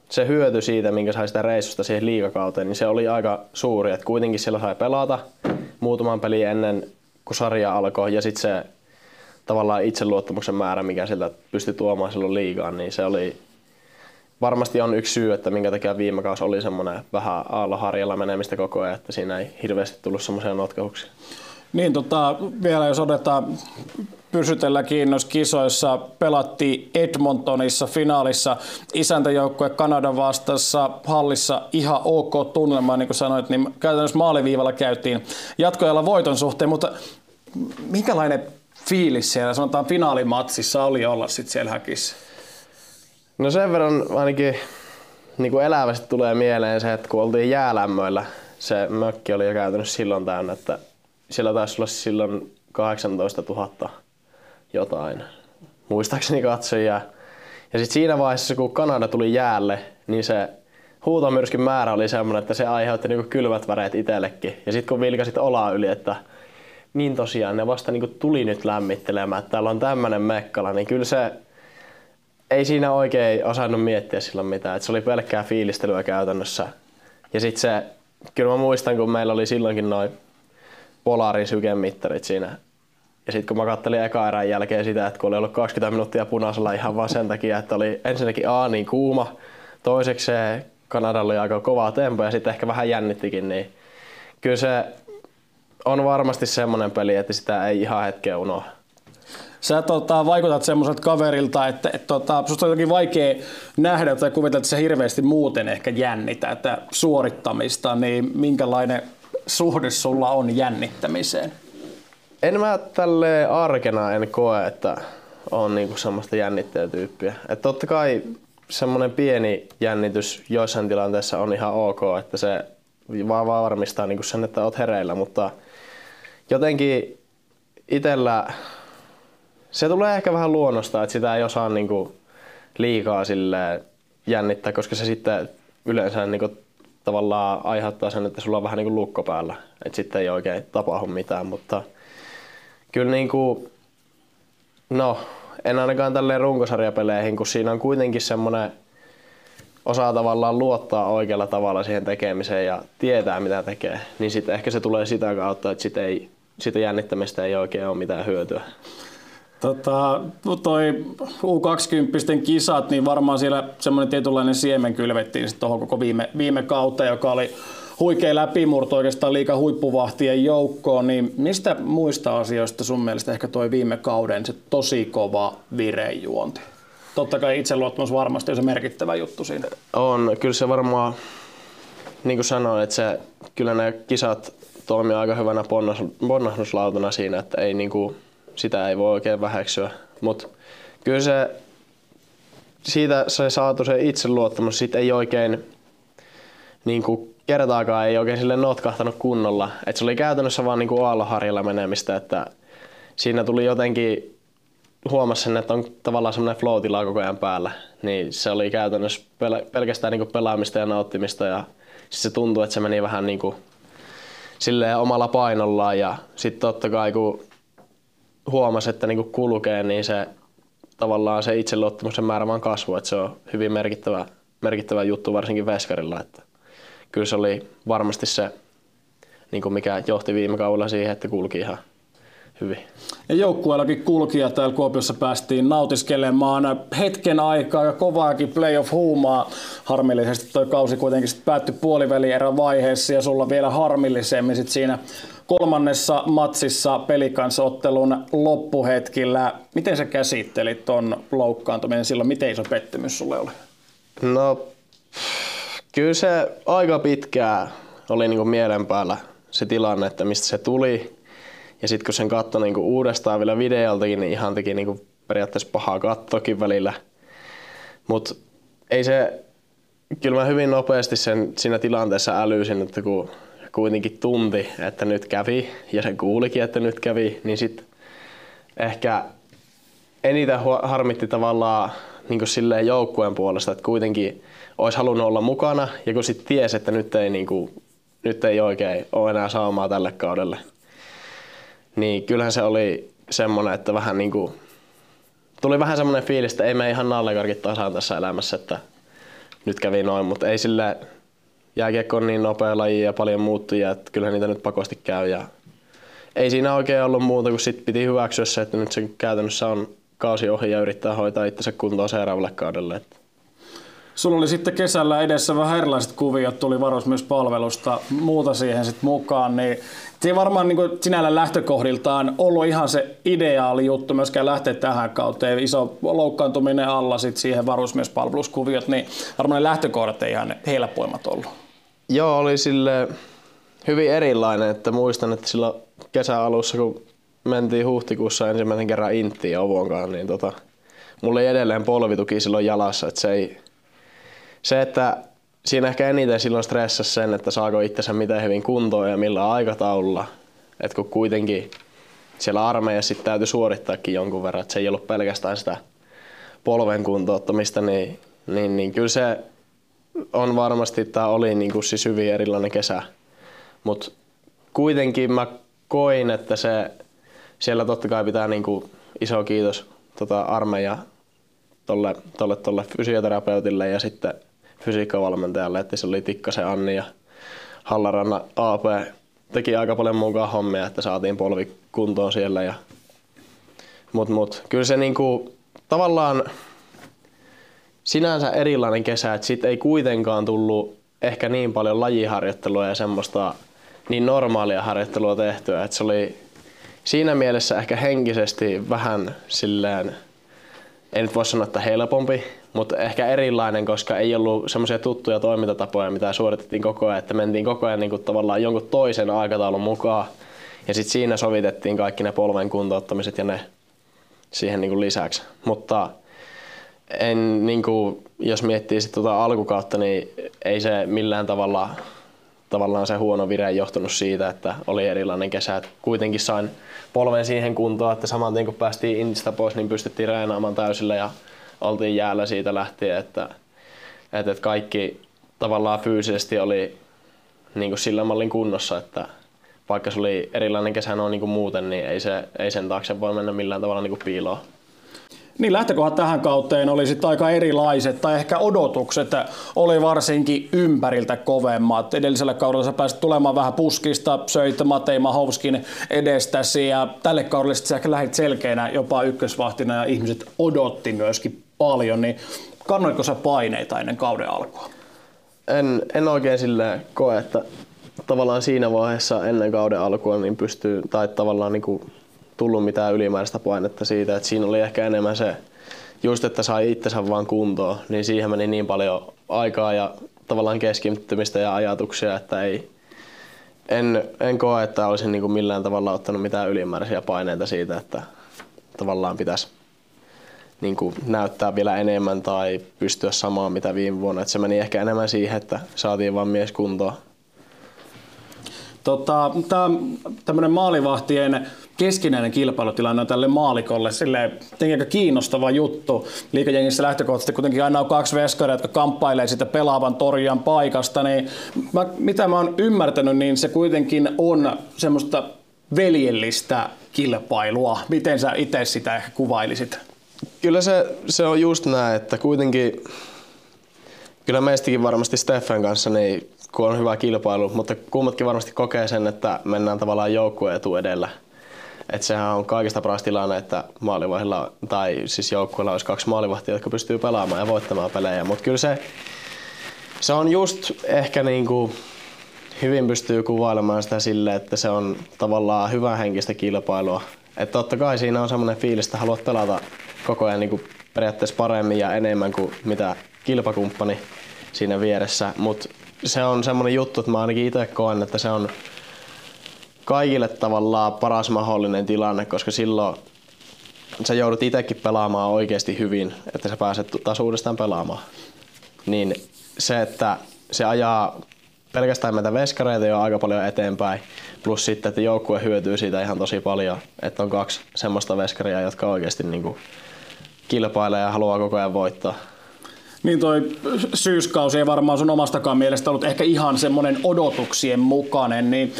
se hyöty siitä, minkä sai sitä reissusta siihen liikakauteen, niin se oli aika suuri. Et kuitenkin siellä sai pelata muutaman pelin ennen kuin sarja alkoi ja sitten se tavallaan itseluottamuksen määrä, mikä sieltä pystyi tuomaan silloin liigaan, niin se oli varmasti on yksi syy, että minkä takia viime kausi oli semmoinen vähän aalloharjalla menemistä koko ajan, että siinä ei hirveästi tullut semmoisia notkauksia. Niin, tota, vielä jos otetaan pysytellä noissa kisoissa. Pelattiin Edmontonissa finaalissa isäntäjoukkue Kanadan vastassa hallissa ihan ok tunnelma, niin kuin sanoit, niin käytännössä maaliviivalla käytiin jatkojalla voiton suhteen, mutta minkälainen fiilis siellä sanotaan finaalimatsissa oli olla sitten siellä häkissä? No sen verran ainakin niin kuin elävästi tulee mieleen se, että kun oltiin jäälämmöillä se mökki oli jo käytännössä silloin täynnä, että siellä taisi olla silloin 18 000 jotain, muistaakseni katsojia. Ja sitten siinä vaiheessa, kun Kanada tuli jäälle, niin se huutomyrskyn määrä oli semmoinen, että se aiheutti niinku kylmät väreet itsellekin. Ja sitten kun vilkasit olaa yli, että niin tosiaan ne vasta niinku tuli nyt lämmittelemään, että täällä on tämmöinen mekkala, niin kyllä se ei siinä oikein osannut miettiä silloin mitään. Et se oli pelkkää fiilistelyä käytännössä. Ja sitten se, kyllä mä muistan, kun meillä oli silloinkin noin Polarin sykemittarit siinä. Ja sitten kun mä kattelin eka erän jälkeen sitä, että kun oli ollut 20 minuuttia punaisella ihan vaan sen takia, että oli ensinnäkin A niin kuuma, toiseksi se Kanadalla oli aika kova tempo ja sitten ehkä vähän jännittikin, niin kyllä se on varmasti semmoinen peli, että sitä ei ihan hetkeä unohda. Sä tota, vaikutat semmoiselta kaverilta, että et, tota, susta on jotenkin vaikea nähdä tai kuvitella, että se hirveästi muuten ehkä jännitä että suorittamista, niin minkälainen suhde sulla on jännittämiseen? En mä tälle arkena en koe, että on niinku semmoista jännittäjätyyppiä. Et totta kai semmoinen pieni jännitys joissain tilanteissa on ihan ok, että se vaan varmistaa niinku sen, että oot hereillä, mutta jotenkin itellä se tulee ehkä vähän luonnosta, että sitä ei osaa niinku liikaa sille jännittää, koska se sitten yleensä niinku tavallaan aiheuttaa sen, että sulla on vähän niinku lukko päällä, että sitten ei oikein tapahdu mitään, mutta kyllä niinku, no en ainakaan tälleen runkosarjapeleihin, kun siinä on kuitenkin semmoinen osaa tavallaan luottaa oikealla tavalla siihen tekemiseen ja tietää mitä tekee, niin sitten ehkä se tulee sitä kautta, että sit ei, sitä jännittämistä ei oikein ole mitään hyötyä. Tota, toi U20 kisat, niin varmaan siellä semmoinen tietynlainen siemen kylvettiin sitten tuohon koko viime, viime kautta, joka oli huikea läpimurto oikeastaan liika huippuvahtien joukkoon, niin mistä muista asioista sun mielestä ehkä toi viime kauden se tosi kova virejuonti? Totta kai itseluottamus varmasti on se merkittävä juttu siinä. On, kyllä se varmaan, niin kuin sanoin, että se, kyllä ne kisat toimii aika hyvänä ponnahduslautana siinä, että ei niin kuin, sitä ei voi oikein väheksyä. Mutta kyllä se, siitä se saatu se itseluottamus, sit ei oikein niin kuin kertaakaan ei oikein sille notkahtanut kunnolla. Et se oli käytännössä vaan niin aalloharjalla menemistä, että siinä tuli jotenkin huomasi sen, että on tavallaan semmoinen flow koko ajan päällä. Niin se oli käytännössä pel- pelkästään kuin pelaamista ja nauttimista ja se tuntui, että se meni vähän niin kuin silleen omalla painollaan ja sitten totta kai kun huomasi, että niin kulkee, niin se tavallaan se itseluottamuksen määrä vaan kasvoi, että se on hyvin merkittävä, merkittävä juttu varsinkin Veskarilla, että kyllä se oli varmasti se, niin kuin mikä johti viime kaudella siihen, että kulki ihan hyvin. Ja joukkueellakin kulkija täällä Kuopiossa päästiin nautiskelemaan hetken aikaa ja kovaakin playoff-huumaa. Harmillisesti tuo kausi kuitenkin päättyi puolivälierän vaiheessa ja sulla vielä harmillisemmin sit siinä kolmannessa matsissa pelikansottelun loppuhetkillä. Miten sä käsittelit ton loukkaantuminen silloin? Miten iso pettymys sulle oli? No, kyllä se aika pitkää oli niinku mielen päällä se tilanne, että mistä se tuli. Ja sitten kun sen katsoi niinku uudestaan vielä videoltakin, niin ihan teki niinku periaatteessa pahaa kattokin välillä. Mutta ei se, kyllä mä hyvin nopeasti sen siinä tilanteessa älysin, että kun kuitenkin tunti, että nyt kävi, ja se kuulikin, että nyt kävi, niin sitten ehkä eniten harmitti tavallaan niin silleen joukkueen puolesta, että kuitenkin olisi halunnut olla mukana, ja kun sitten tiesi, että nyt ei, niin kuin, nyt ei oikein ole enää saamaa tälle kaudelle, niin kyllähän se oli semmoinen, että vähän niin kuin, tuli vähän semmoinen fiilis, että ei me ihan nallekarkit tasaan tässä elämässä, että nyt kävi noin, mutta ei sille jääkiekko on niin nopea laji ja paljon muuttujia, että kyllähän niitä nyt pakosti käy. Ja ei siinä oikein ollut muuta kuin sit piti hyväksyä se, että nyt se käytännössä on kausi ohi ja yrittää hoitaa itsensä kuntoon seuraavalle kaudelle. Sulla oli sitten kesällä edessä vähän erilaiset kuviot, tuli varos myös palvelusta, muuta siihen sitten mukaan, niin se ei varmaan niin sinällä lähtökohdiltaan ollut ihan se ideaali juttu myöskään lähteä tähän kauteen. Iso loukkaantuminen alla sitten siihen varusmiespalveluskuviot, niin varmaan ne lähtökohdat ei ihan helpoimmat ollut. Joo, oli sille hyvin erilainen, että muistan, että silloin kesäalussa, kun mentiin huhtikuussa ensimmäisen kerran Inttiin Ovonkaan, niin tota, mulla ei edelleen polvituki silloin jalassa, että se ei, se, että siinä ehkä eniten silloin stressasi sen, että saako itsensä miten hyvin kuntoon ja millä aikataululla. Et kun kuitenkin siellä armeijassa sitten täytyy suorittaakin jonkun verran, että se ei ollut pelkästään sitä polven kuntouttamista, niin, niin, niin kyllä se on varmasti, tämä oli niin kuin siis hyvin erilainen kesä. Mutta kuitenkin mä koin, että se, siellä totta kai pitää niin kuin iso kiitos tota armeija tolle, tolle, tolle fysioterapeutille ja sitten fysiikkavalmentajalle, että se oli Tikkasen Anni ja Hallaranna AP teki aika paljon mukaan hommia, että saatiin polvi kuntoon siellä. Ja... Mut, mut, kyllä se niinku, tavallaan sinänsä erilainen kesä, että siitä ei kuitenkaan tullut ehkä niin paljon lajiharjoittelua ja semmoista niin normaalia harjoittelua tehtyä, että se oli siinä mielessä ehkä henkisesti vähän silleen, en nyt voi sanoa, että helpompi, mutta ehkä erilainen, koska ei ollut semmoisia tuttuja toimintatapoja, mitä suoritettiin koko ajan, että mentiin koko ajan niin kuin tavallaan jonkun toisen aikataulun mukaan. Ja sitten siinä sovitettiin kaikki ne polven kuntouttamiset ja ne siihen niin kuin lisäksi. Mutta en, niin kuin, jos miettii sit tuota alkukautta, niin ei se millään tavalla tavallaan se huono vire johtunut siitä, että oli erilainen kesä. Kuitenkin sain polven siihen kuntoon, että saman tien kun päästiin Indistä pois, niin pystyttiin reenaamaan täysillä ja oltiin jäällä siitä lähtien, että, että, kaikki tavallaan fyysisesti oli niin kuin sillä mallin kunnossa, että vaikka se oli erilainen kesä noin niin kuin muuten, niin ei, se, ei sen taakse voi mennä millään tavalla niin kuin piiloon. Niin lähtökohdat tähän kauteen oli sitten aika erilaiset, tai ehkä odotukset oli varsinkin ympäriltä kovemmat. Edellisellä kaudella sä pääsit tulemaan vähän puskista, söit Matei Mahovskin edestäsi, ja tälle kaudelle sä ehkä lähdit selkeänä jopa ykkösvahtina, ja ihmiset odotti myöskin paljon, niin kannoitko sä paineita ennen kauden alkua? En, en oikein sille koe, että tavallaan siinä vaiheessa ennen kauden alkua niin pystyy, tai tavallaan niin tullut mitään ylimääräistä painetta siitä, että siinä oli ehkä enemmän se, just että sai itsensä vaan kuntoon, niin siihen meni niin paljon aikaa ja tavallaan keskittymistä ja ajatuksia, että ei, en, en koe, että olisin niin kuin millään tavalla ottanut mitään ylimääräisiä paineita siitä, että tavallaan pitäisi niin kuin näyttää vielä enemmän tai pystyä samaan mitä viime vuonna. Että se meni ehkä enemmän siihen, että saatiin vain mies kuntoon. Tota, tämä tämmöinen maalivahtien keskinäinen kilpailutilanne on tälle maalikolle sille aika kiinnostava juttu. Liikajengissä lähtökohtaisesti kuitenkin aina on kaksi veskaria, jotka kamppailee sitä pelaavan torjan paikasta, niin mä, mitä mä oon ymmärtänyt, niin se kuitenkin on semmoista veljellistä kilpailua. Miten sä itse sitä ehkä kuvailisit? Kyllä se, se on just näin, että kuitenkin kyllä meistäkin varmasti Steffen kanssa, niin kun on hyvä kilpailu, mutta kummatkin varmasti kokee sen, että mennään tavallaan joukkueetu edellä. Et sehän on kaikista paras tilanne, että maalivahdilla, tai siis joukkueella olisi kaksi maalivahtia, jotka pystyy pelaamaan ja voittamaan pelejä. Mutta kyllä se, se on just ehkä niinku, hyvin pystyy kuvailemaan sitä sille, että se on tavallaan hyvä henkistä kilpailua. Että totta kai siinä on semmoinen fiilis, että haluat pelata koko ajan niinku periaatteessa paremmin ja enemmän kuin mitä kilpakumppani siinä vieressä. Mutta se on semmoinen juttu, että mä ainakin itse koen, että se on kaikille tavallaan paras mahdollinen tilanne, koska silloin sä joudut itsekin pelaamaan oikeasti hyvin, että sä pääset taas uudestaan pelaamaan. Niin se, että se ajaa pelkästään meitä veskareita jo aika paljon eteenpäin, plus sitten, että joukkue hyötyy siitä ihan tosi paljon, että on kaksi semmoista veskaria, jotka oikeasti niin kuin kilpailee ja haluaa koko ajan voittaa. Niin toi syyskausi ei varmaan sun omastakaan mielestä ollut ehkä ihan semmoinen odotuksien mukainen, niin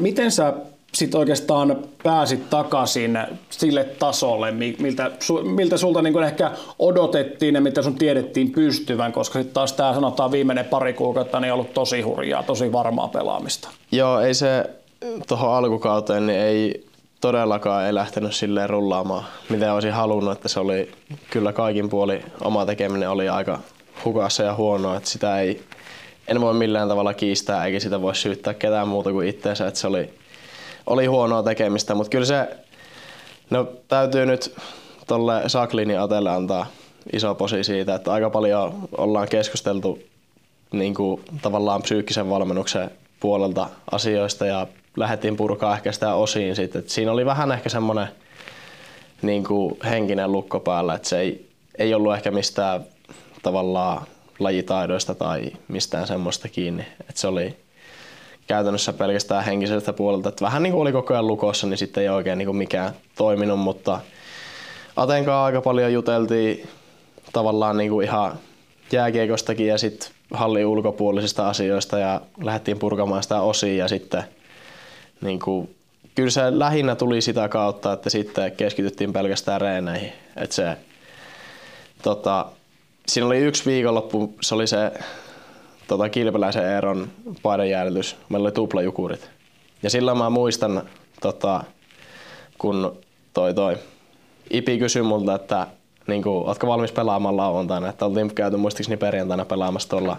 miten sä sitten oikeastaan pääsit takaisin sille tasolle, miltä, miltä sulta niin ehkä odotettiin ja mitä sun tiedettiin pystyvän, koska sitten taas tämä sanotaan viimeinen pari kuukautta niin ollut tosi hurjaa, tosi varmaa pelaamista. Joo, ei se tuohon alkukauteen niin ei todellakaan ei lähtenyt silleen rullaamaan, mitä olisin halunnut, että se oli kyllä kaikin puoli oma tekeminen oli aika hukassa ja huonoa, että sitä ei, en voi millään tavalla kiistää eikä sitä voi syyttää ketään muuta kuin itseensä, että se oli, oli huonoa tekemistä, mutta kyllä se, no täytyy nyt tolle Saklinin Atelle antaa iso posi siitä, että aika paljon ollaan keskusteltu niin kuin, tavallaan psyykkisen valmennuksen puolelta asioista ja lähdettiin purkaa ehkä sitä osiin sitten. Et siinä oli vähän ehkä semmoinen niin kuin henkinen lukko päällä, että se ei, ei ollut ehkä mistään tavallaan lajitaidoista tai mistään semmoista kiinni. Et se oli käytännössä pelkästään henkisestä puolelta. Et vähän niin kuin oli koko ajan lukossa, niin sitten ei oikein niin kuin mikään toiminut, mutta Atenkaan aika paljon juteltiin tavallaan niin kuin ihan jääkiekostakin ja sitten hallin ulkopuolisista asioista ja lähdettiin purkamaan sitä osia ja sitten niin kuin, kyllä se lähinnä tuli sitä kautta, että sitten keskityttiin pelkästään reeneihin. Et se, tota, siinä oli yksi viikonloppu, se oli se tota, kilpeläisen Eeron paidanjäädytys. Meillä oli tuplajukurit. Ja silloin mä muistan, tota, kun toi toi Ipi kysyi multa, että niin kuin, ootko valmis pelaamaan lauantaina, että oltiin käyty muistaakseni perjantaina pelaamassa tuolla,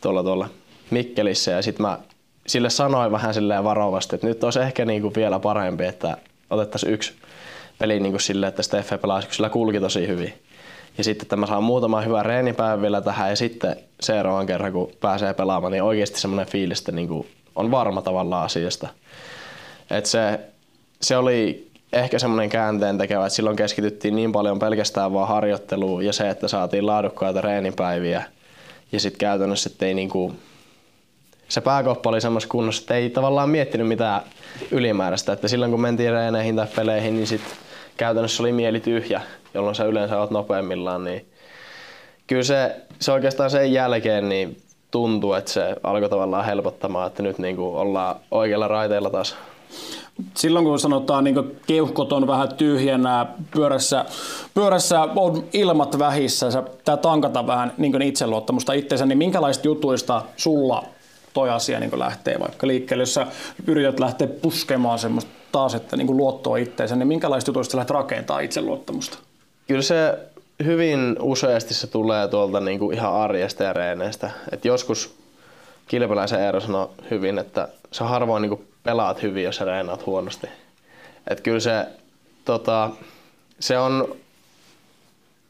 tuolla, tuolla Mikkelissä ja sitten mä sille sanoin vähän silleen varovasti, että nyt olisi ehkä niin kuin vielä parempi, että otettaisiin yksi peli niin kuin silleen, että Steffe pelasi, kun sillä kulki tosi hyvin. Ja sitten että mä saan muutama hyvän reenipäivän vielä tähän ja sitten seuraavan kerran kun pääsee pelaamaan, niin oikeasti semmoinen fiilis, että niin kuin on varma tavallaan asiasta. Et se, se oli ehkä semmoinen käänteen tekevä, että silloin keskityttiin niin paljon pelkästään vaan harjoitteluun ja se, että saatiin laadukkaita reenipäiviä. Ja sitten käytännössä, että ei niinku, se pääkoppa oli semmoisessa kunnossa, että ei tavallaan miettinyt mitään ylimääräistä. Että silloin kun mentiin reeneihin tai peleihin, niin sit käytännössä oli mieli tyhjä, jolloin sä yleensä oot nopeimmillaan. Niin kyllä se, se oikeastaan sen jälkeen niin tuntuu, että se alkoi tavallaan helpottamaan, että nyt niin kuin ollaan oikealla raiteilla taas silloin kun sanotaan niin keuhkot on vähän tyhjänä, pyörässä, pyörässä on ilmat vähissä, tämä tankata vähän niin itseluottamusta itseensä, niin minkälaista jutuista sulla toi asia niin lähtee vaikka liikkeelle, jos sä yrität lähteä puskemaan semmoista taas, että niin luottoa itseensä, niin minkälaista jutuista sä lähdet rakentaa itseluottamusta? Kyllä se hyvin useasti se tulee tuolta niin kuin ihan arjesta ja reeneistä. Et joskus kilpeläisen Eero sanoi hyvin, että se harvoin niin kuin pelaat hyvin, jos sä reenaat huonosti. Et kyllä se, tota, se on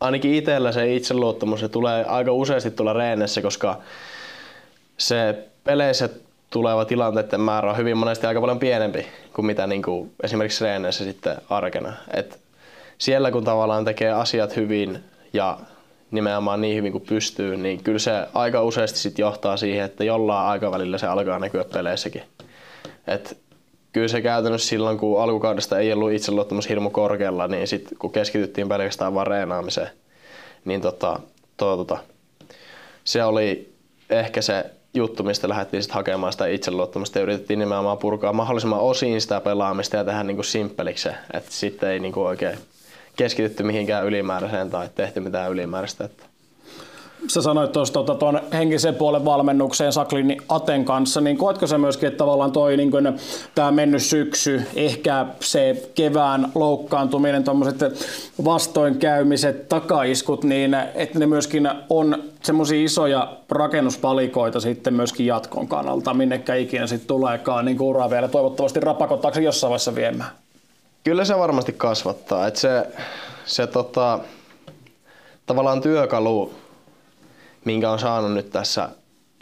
ainakin itsellä se itseluottamus, se tulee aika useasti tulla reenessä, koska se peleissä tuleva tilanteiden määrä on hyvin monesti aika paljon pienempi kuin mitä niin kuin esimerkiksi reeneissä sitten arkena. Et siellä kun tavallaan tekee asiat hyvin ja nimenomaan niin hyvin kuin pystyy, niin kyllä se aika useasti sit johtaa siihen, että jollain aikavälillä se alkaa näkyä peleissäkin. Et kyllä se käytännössä silloin, kun alkukaudesta ei ollut itseluottamus hirmu korkealla, niin sitten kun keskityttiin pelkästään vaan reenaamiseen, niin tota, to, tota, se oli ehkä se juttu, mistä lähdettiin sitten hakemaan sitä itseluottamusta ja yritettiin nimenomaan purkaa mahdollisimman osin sitä pelaamista ja tehdä niinku simppeliksi että sitten ei niinku oikein keskitytty mihinkään ylimääräiseen tai tehty mitään ylimääräistä. Että Sä sanoit tuosta tuota, tuon henkisen puolen valmennukseen Saklin Aten kanssa, niin koetko se myöskin, että tavallaan toi niin kuin, tämä mennyt syksy, ehkä se kevään loukkaantuminen, tuommoiset vastoinkäymiset, takaiskut, niin että ne myöskin on semmoisia isoja rakennuspalikoita sitten myöskin jatkon kannalta, minnekä ikinä sitten tuleekaan niin uraa vielä toivottavasti rapakottaako jossain vaiheessa viemään? Kyllä se varmasti kasvattaa. että se, se tota, tavallaan työkalu minkä on saanut nyt tässä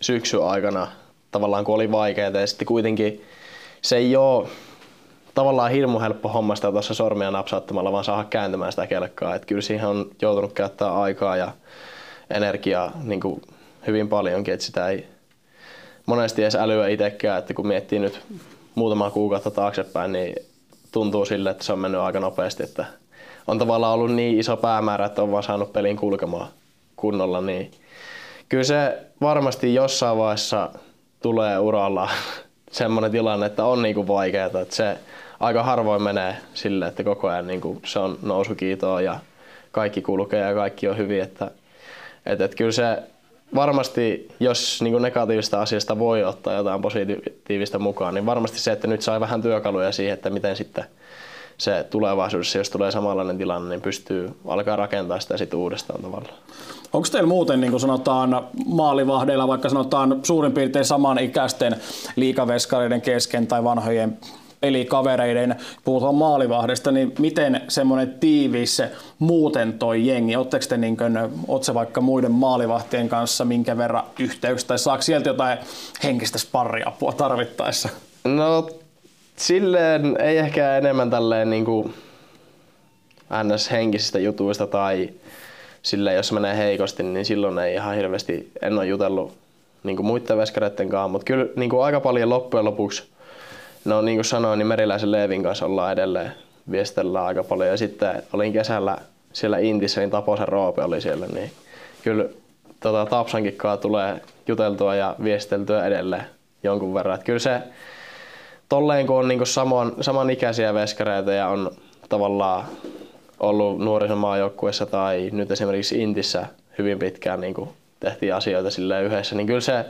syksyn aikana, tavallaan kun oli vaikeaa ja sitten kuitenkin se ei ole tavallaan hirmu helppo homma sitä tuossa sormia napsauttamalla, vaan saada kääntämään sitä kelkkaa. Et kyllä siihen on joutunut käyttää aikaa ja energiaa niin kuin hyvin paljonkin, että sitä ei monesti edes älyä itsekään, että kun miettii nyt muutama kuukautta taaksepäin, niin tuntuu sille, että se on mennyt aika nopeasti, että on tavallaan ollut niin iso päämäärä, että on vaan saanut pelin kulkemaan kunnolla, niin kyllä se varmasti jossain vaiheessa tulee uralla semmoinen tilanne, että on niinku vaikeaa, että se aika harvoin menee sille, että koko ajan niinku se on nousukiitoa ja kaikki kulkee ja kaikki on hyvin, että et, et kyllä se varmasti, jos niin negatiivista asiasta voi ottaa jotain positiivista mukaan, niin varmasti se, että nyt sai vähän työkaluja siihen, että miten sitten se tulevaisuudessa, jos tulee samanlainen tilanne, niin pystyy alkaa rakentaa sitä sitten uudestaan tavallaan. Onko teillä muuten, niin sanotaan, maalivahdeilla vaikka sanotaan suurin piirtein samanikäisten liikaveskareiden kesken tai vanhojen pelikavereiden, puhutaan maalivahdesta, niin miten semmoinen tiivis muuten toi jengi? Oletteko te niin kuin, se vaikka muiden maalivahtien kanssa minkä verran yhteyksiä tai saako sieltä jotain henkistä sparriapua tarvittaessa? No silleen ei ehkä enemmän tälleen niin kuin ns. henkisistä jutuista tai sille jos menee heikosti, niin silloin ei ihan hirveästi, en ole jutellut niin kuin muiden veskareiden kanssa, mutta kyllä niin kuin aika paljon loppujen lopuksi, no niin kuin sanoin, niin Meriläisen Leevin kanssa ollaan edelleen, viestellään aika paljon ja sitten olin kesällä siellä Intissä, niin Taposen Roope oli siellä, niin kyllä tota, Tapsankin kanssa tulee juteltua ja viesteltyä edelleen jonkun verran. Että kyllä se tolleen kun on niin saman, samanikäisiä veskareita ja on tavallaan ollut nuorison maajoukkuessa tai nyt esimerkiksi Intissä hyvin pitkään niin kuin tehtiin asioita yhdessä, niin kyllä se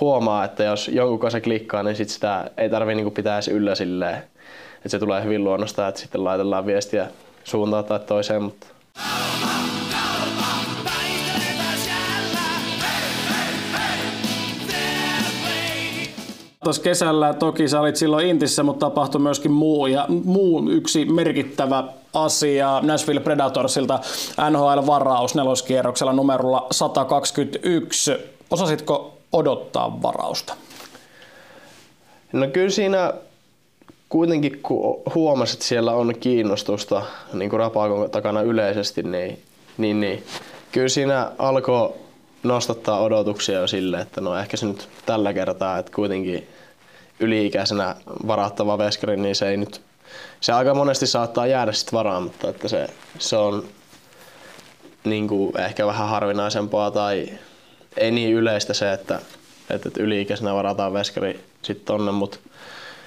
huomaa, että jos jonkun kanssa klikkaa, niin sit sitä ei tarvi niin pitää edes yllä silleen, että se tulee hyvin luonnosta, että sitten laitellaan viestiä suuntaan tai toiseen, mutta Tuossa kesällä toki sä olit silloin Intissä, mutta tapahtui myöskin muu, ja muu yksi merkittävä asia Nashville Predatorsilta NHL-varaus neloskierroksella numerolla 121. Osasitko odottaa varausta? No kyllä siinä kuitenkin kun huomasit, että siellä on kiinnostusta niin kuin Rapakon takana yleisesti, niin, niin, niin kyllä siinä alkoi nostattaa odotuksia jo sille, että no ehkä se nyt tällä kertaa, että kuitenkin yli-ikäisenä varattava veskari, niin se ei nyt, se aika monesti saattaa jäädä sitten varaan, mutta että se, se on niin kuin ehkä vähän harvinaisempaa tai ei niin yleistä se, että, että yli-ikäisenä varataan veskari sitten tonne, mutta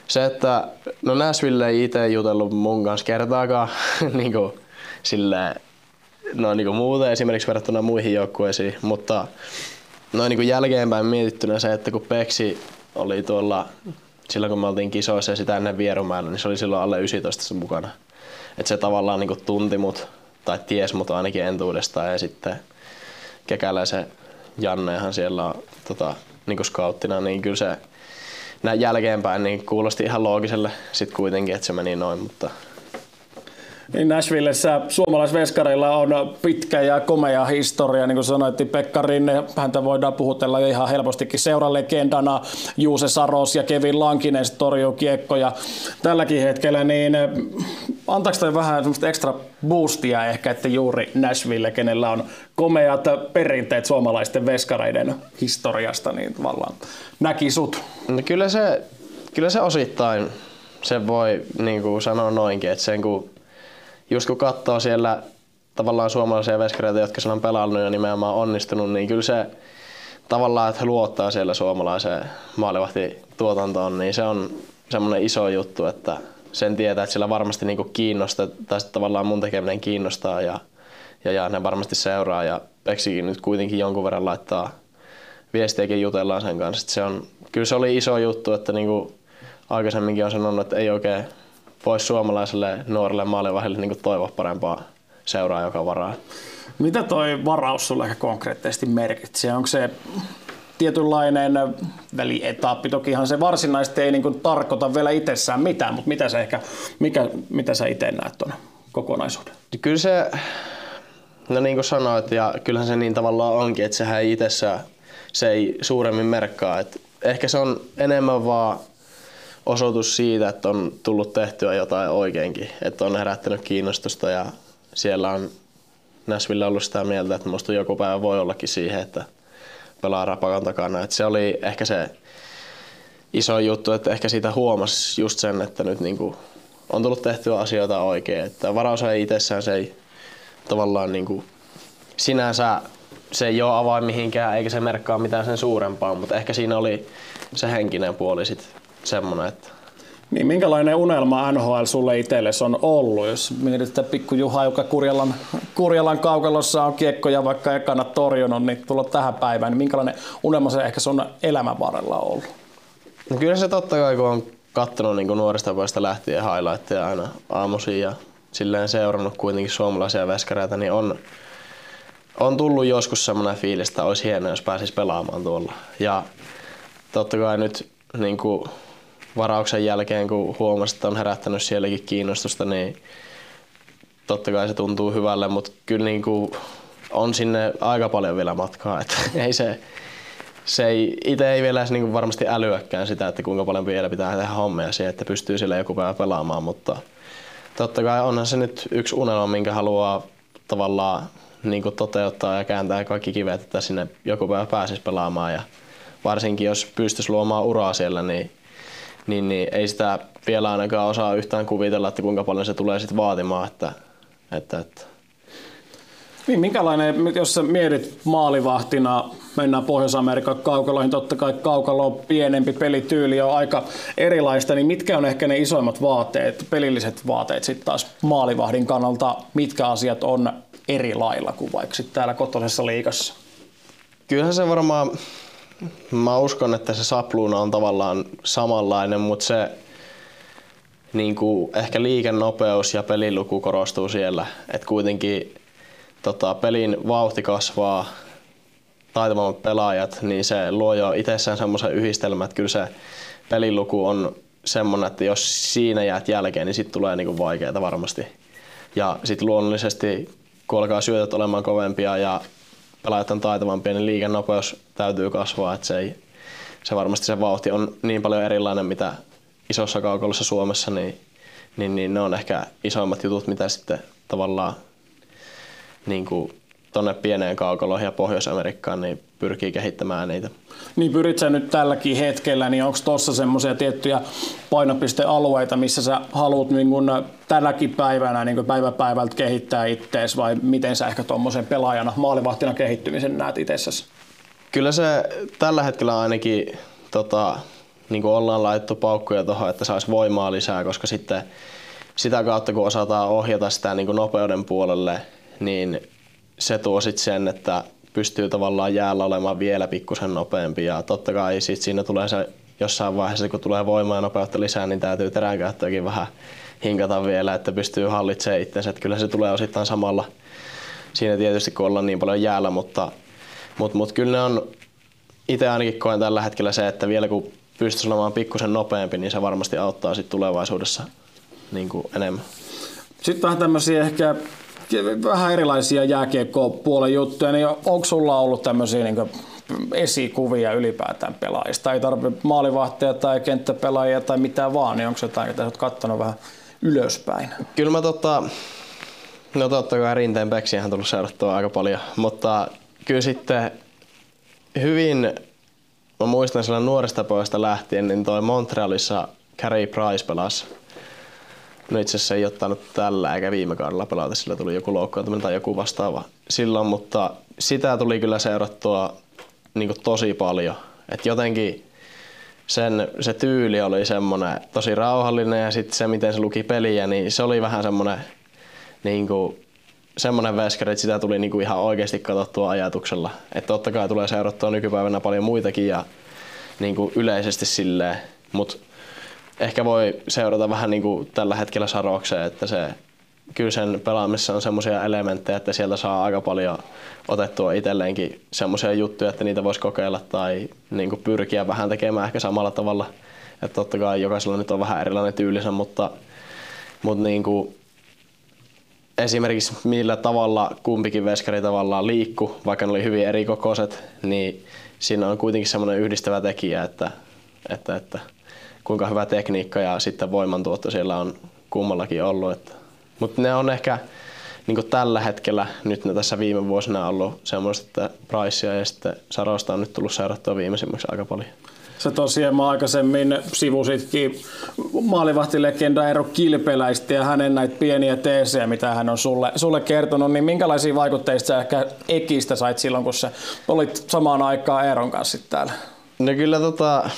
se, että no Nashville ei itse jutellut mun kanssa kertaakaan niin kuin, silleen, no niin kuin muuten esimerkiksi verrattuna muihin joukkueisiin, mutta noin niin kuin jälkeenpäin mietittynä se, että kun Peksi oli tuolla, silloin kun me oltiin kisoissa ja sitä ennen Vierumäellä, niin se oli silloin alle 19 mukana. Että se tavallaan niin kuin tunti mut, tai ties mut ainakin entuudestaan ja sitten Kekäläisen Jannehan siellä on tota, niin kuin scouttina, niin kyllä se näin jälkeenpäin niin kuulosti ihan loogiselle sitten kuitenkin, että se meni noin, mutta niin Nashvillessä suomalaisveskareilla on pitkä ja komea historia, niin kuin sanoitte Pekka Rinne, häntä voidaan puhutella ihan helpostikin seuralegendana, Juuse Saros ja Kevin Lankinen torjuu kiekkoja. Tälläkin hetkellä, niin antaako toi vähän semmoista ekstra boostia ehkä, että juuri Nashville, kenellä on komeat perinteet suomalaisten veskareiden historiasta, niin tavallaan näki sut? No kyllä se, kyllä se osittain se voi niin kuin sanoa noinkin, että sen kun just kun katsoo siellä tavallaan suomalaisia veskareita, jotka siellä on pelannut ja nimenomaan onnistunut, niin kyllä se tavallaan, että he luottaa siellä suomalaiseen maalivahtituotantoon, niin se on semmoinen iso juttu, että sen tietää, että siellä varmasti niinku kiinnostaa, tai tavallaan mun tekeminen kiinnostaa ja, ja, ja ne varmasti seuraa ja Peksikin nyt kuitenkin jonkun verran laittaa viestiäkin jutellaan sen kanssa. se on, kyllä se oli iso juttu, että niinku aikaisemminkin on sanonut, että ei oikein voisi suomalaiselle nuorelle maalivahdille niin toivoa parempaa seuraa, joka varaa. Mitä toi varaus sulle ehkä konkreettisesti merkitsee? Onko se tietynlainen välietappi? Tokihan se varsinaisesti ei niin tarkoita vielä itsessään mitään, mutta mitä, se ehkä, mikä, mitä sä itse näet tuon kokonaisuuden? Kyllä se, no niin kuin sanoit, ja kyllähän se niin tavallaan onkin, että sehän ei itsessään, se ei suuremmin merkkaa. Että ehkä se on enemmän vaan osoitus siitä, että on tullut tehtyä jotain oikeinkin, että on herättänyt kiinnostusta ja siellä on Nashville ollut sitä mieltä, että musta joku päivä voi ollakin siihen, että pelaa rapakan takana. Että se oli ehkä se iso juttu, että ehkä siitä huomasi just sen, että nyt niinku on tullut tehtyä asioita oikein. Että varaus ei itsessään se ei tavallaan niinku, sinänsä se ei ole avain mihinkään eikä se merkkaa mitään sen suurempaa, mutta ehkä siinä oli se henkinen puoli sitten semmoinen, että niin, minkälainen unelma NHL sulle itsellesi on ollut, jos mietit että pikku Juha, joka Kurjalan, Kurjalan kaukalossa on kiekkoja vaikka ekana torjunut, niin tulla tähän päivään, niin minkälainen unelma se ehkä sun elämän varrella on ollut? No kyllä se totta kai, kun on katsonut niin nuoresta vuodesta lähtien highlightteja aina aamuisin ja silleen seurannut kuitenkin suomalaisia veskareita, niin on, on tullut joskus semmoinen fiilis, että olisi hienoa, jos pääsisi pelaamaan tuolla. Ja totta kai nyt niin kuin varauksen jälkeen, kun huomasit, että on herättänyt sielläkin kiinnostusta, niin totta kai se tuntuu hyvälle, mutta kyllä niin kuin on sinne aika paljon vielä matkaa. Että ei se, se ei, itse ei vielä niin varmasti älyäkään sitä, että kuinka paljon vielä pitää tehdä hommia siihen, että pystyy sille joku päivä pelaamaan, mutta totta kai onhan se nyt yksi unelma, minkä haluaa tavallaan niin kuin toteuttaa ja kääntää kaikki kivet, että sinne joku päivä pääsisi pelaamaan. Ja varsinkin jos pystyisi luomaan uraa siellä, niin, niin, niin ei sitä vielä ainakaan osaa yhtään kuvitella, että kuinka paljon se tulee sitten vaatimaan. Että, että, että. Niin, minkälainen, jos sä mietit maalivahtina, mennään Pohjois-Amerikan kaukaloihin, totta kai kaukalo on pienempi, pelityyli on aika erilaista, niin mitkä on ehkä ne isoimmat vaateet, pelilliset vaateet sitten taas maalivahdin kannalta, mitkä asiat on eri lailla kuin vaikka sitten täällä kotosessa liikassa? Kyllähän se varmaan, mä uskon, että se sapluuna on tavallaan samanlainen, mutta se niin kuin ehkä liikennopeus ja peliluku korostuu siellä. Et kuitenkin tota, pelin vauhti kasvaa, taitavammat pelaajat, niin se luo jo itsessään semmoisen yhdistelmän, että kyllä se peliluku on semmoinen, että jos siinä jäät jälkeen, niin sitten tulee niinku vaikeaa varmasti. Ja sitten luonnollisesti, kun alkaa syötöt olemaan kovempia ja pelaajat on taitavampia, niin liikennopeus täytyy kasvaa, että se, ei, se varmasti se vauhti on niin paljon erilainen, mitä isossa kaukolossa Suomessa, niin, niin, niin ne on ehkä isoimmat jutut, mitä sitten tavallaan niin kuin tuonne pieneen kaukoloihin ja Pohjois-Amerikkaan niin pyrkii kehittämään niitä. Niin pyrit sä nyt tälläkin hetkellä, niin onko tuossa semmoisia tiettyjä painopistealueita, missä sä haluat niin kun tälläkin päivänä niin kun päivä päivältä kehittää ittees vai miten sä ehkä tuommoisen pelaajana, maalivahtina kehittymisen näet itsessäsi? Kyllä se tällä hetkellä ainakin tota, niin kuin ollaan laittu paukkuja tuohon, että saisi voimaa lisää, koska sitten sitä kautta kun osataan ohjata sitä niin kuin nopeuden puolelle, niin se tuo sitten sen, että pystyy tavallaan jäällä olemaan vielä pikkusen nopeampi ja totta kai sit siinä tulee se jossain vaiheessa, kun tulee voimaa ja nopeutta lisää, niin täytyy teränkäyttöäkin vähän hinkata vielä, että pystyy hallitsemaan itsensä. Että kyllä se tulee osittain samalla siinä tietysti, kun ollaan niin paljon jäällä, mutta, mutta, mutta kyllä ne on, itse ainakin koen tällä hetkellä se, että vielä kun pystyisi olemaan pikkusen nopeampi, niin se varmasti auttaa sit tulevaisuudessa niin kuin enemmän. Sitten vähän tämmöisiä ehkä vähän erilaisia jääkiekko-puolen juttuja, niin onko sulla ollut tämmöisiä niin esikuvia ylipäätään pelaajista? Ei tarvitse maalivahtia tai kenttäpelaajia tai mitä vaan, niin onko jotain, jota olet katsonut vähän ylöspäin? Kyllä mä tota, no totta kai Rinteen Beksiä on tullut seurattua aika paljon, mutta kyllä sitten hyvin, mä muistan sillä nuoresta pojasta lähtien, niin toi Montrealissa Carey Price pelasi No itse asiassa ei ottanut tällä eikä viime kaudella pelata, sillä tuli joku loukkaantuminen tai joku vastaava silloin, mutta sitä tuli kyllä seurattua niin tosi paljon. Et jotenkin sen, se tyyli oli semmoinen tosi rauhallinen ja sitten se, miten se luki peliä, niin se oli vähän semmoinen niin semmoinen veskari, että sitä tuli niin ihan oikeasti katsottua ajatuksella. Että totta kai tulee seurattua nykypäivänä paljon muitakin ja niin yleisesti silleen, mutta ehkä voi seurata vähän niin kuin tällä hetkellä Sarokseen, että se kyllä sen pelaamisessa on semmoisia elementtejä, että sieltä saa aika paljon otettua itselleenkin semmoisia juttuja, että niitä voisi kokeilla tai niin kuin pyrkiä vähän tekemään ehkä samalla tavalla. Että totta kai jokaisella nyt on vähän erilainen tyylisä, mutta, mutta niin kuin esimerkiksi millä tavalla kumpikin veskari tavallaan liikku, vaikka ne oli hyvin eri kokoiset, niin siinä on kuitenkin semmoinen yhdistävä tekijä, että, että, että kuinka hyvä tekniikka ja sitten voimantuotto siellä on kummallakin ollut. Että. Mutta ne on ehkä niin tällä hetkellä, nyt ne tässä viime vuosina ollut semmoista, että Pricea ja sitten Sarosta on nyt tullut seurattua viimeisimmäksi aika paljon. Sä tosiaan mä aikaisemmin sivusitkin maalivahtilegenda Eero Kilpeläistä ja hänen näitä pieniä teesejä, mitä hän on sulle, sulle kertonut, niin minkälaisia vaikutteista sä ehkä Ekistä sait silloin, kun sä olit samaan aikaan Eeron kanssa täällä? No kyllä tota,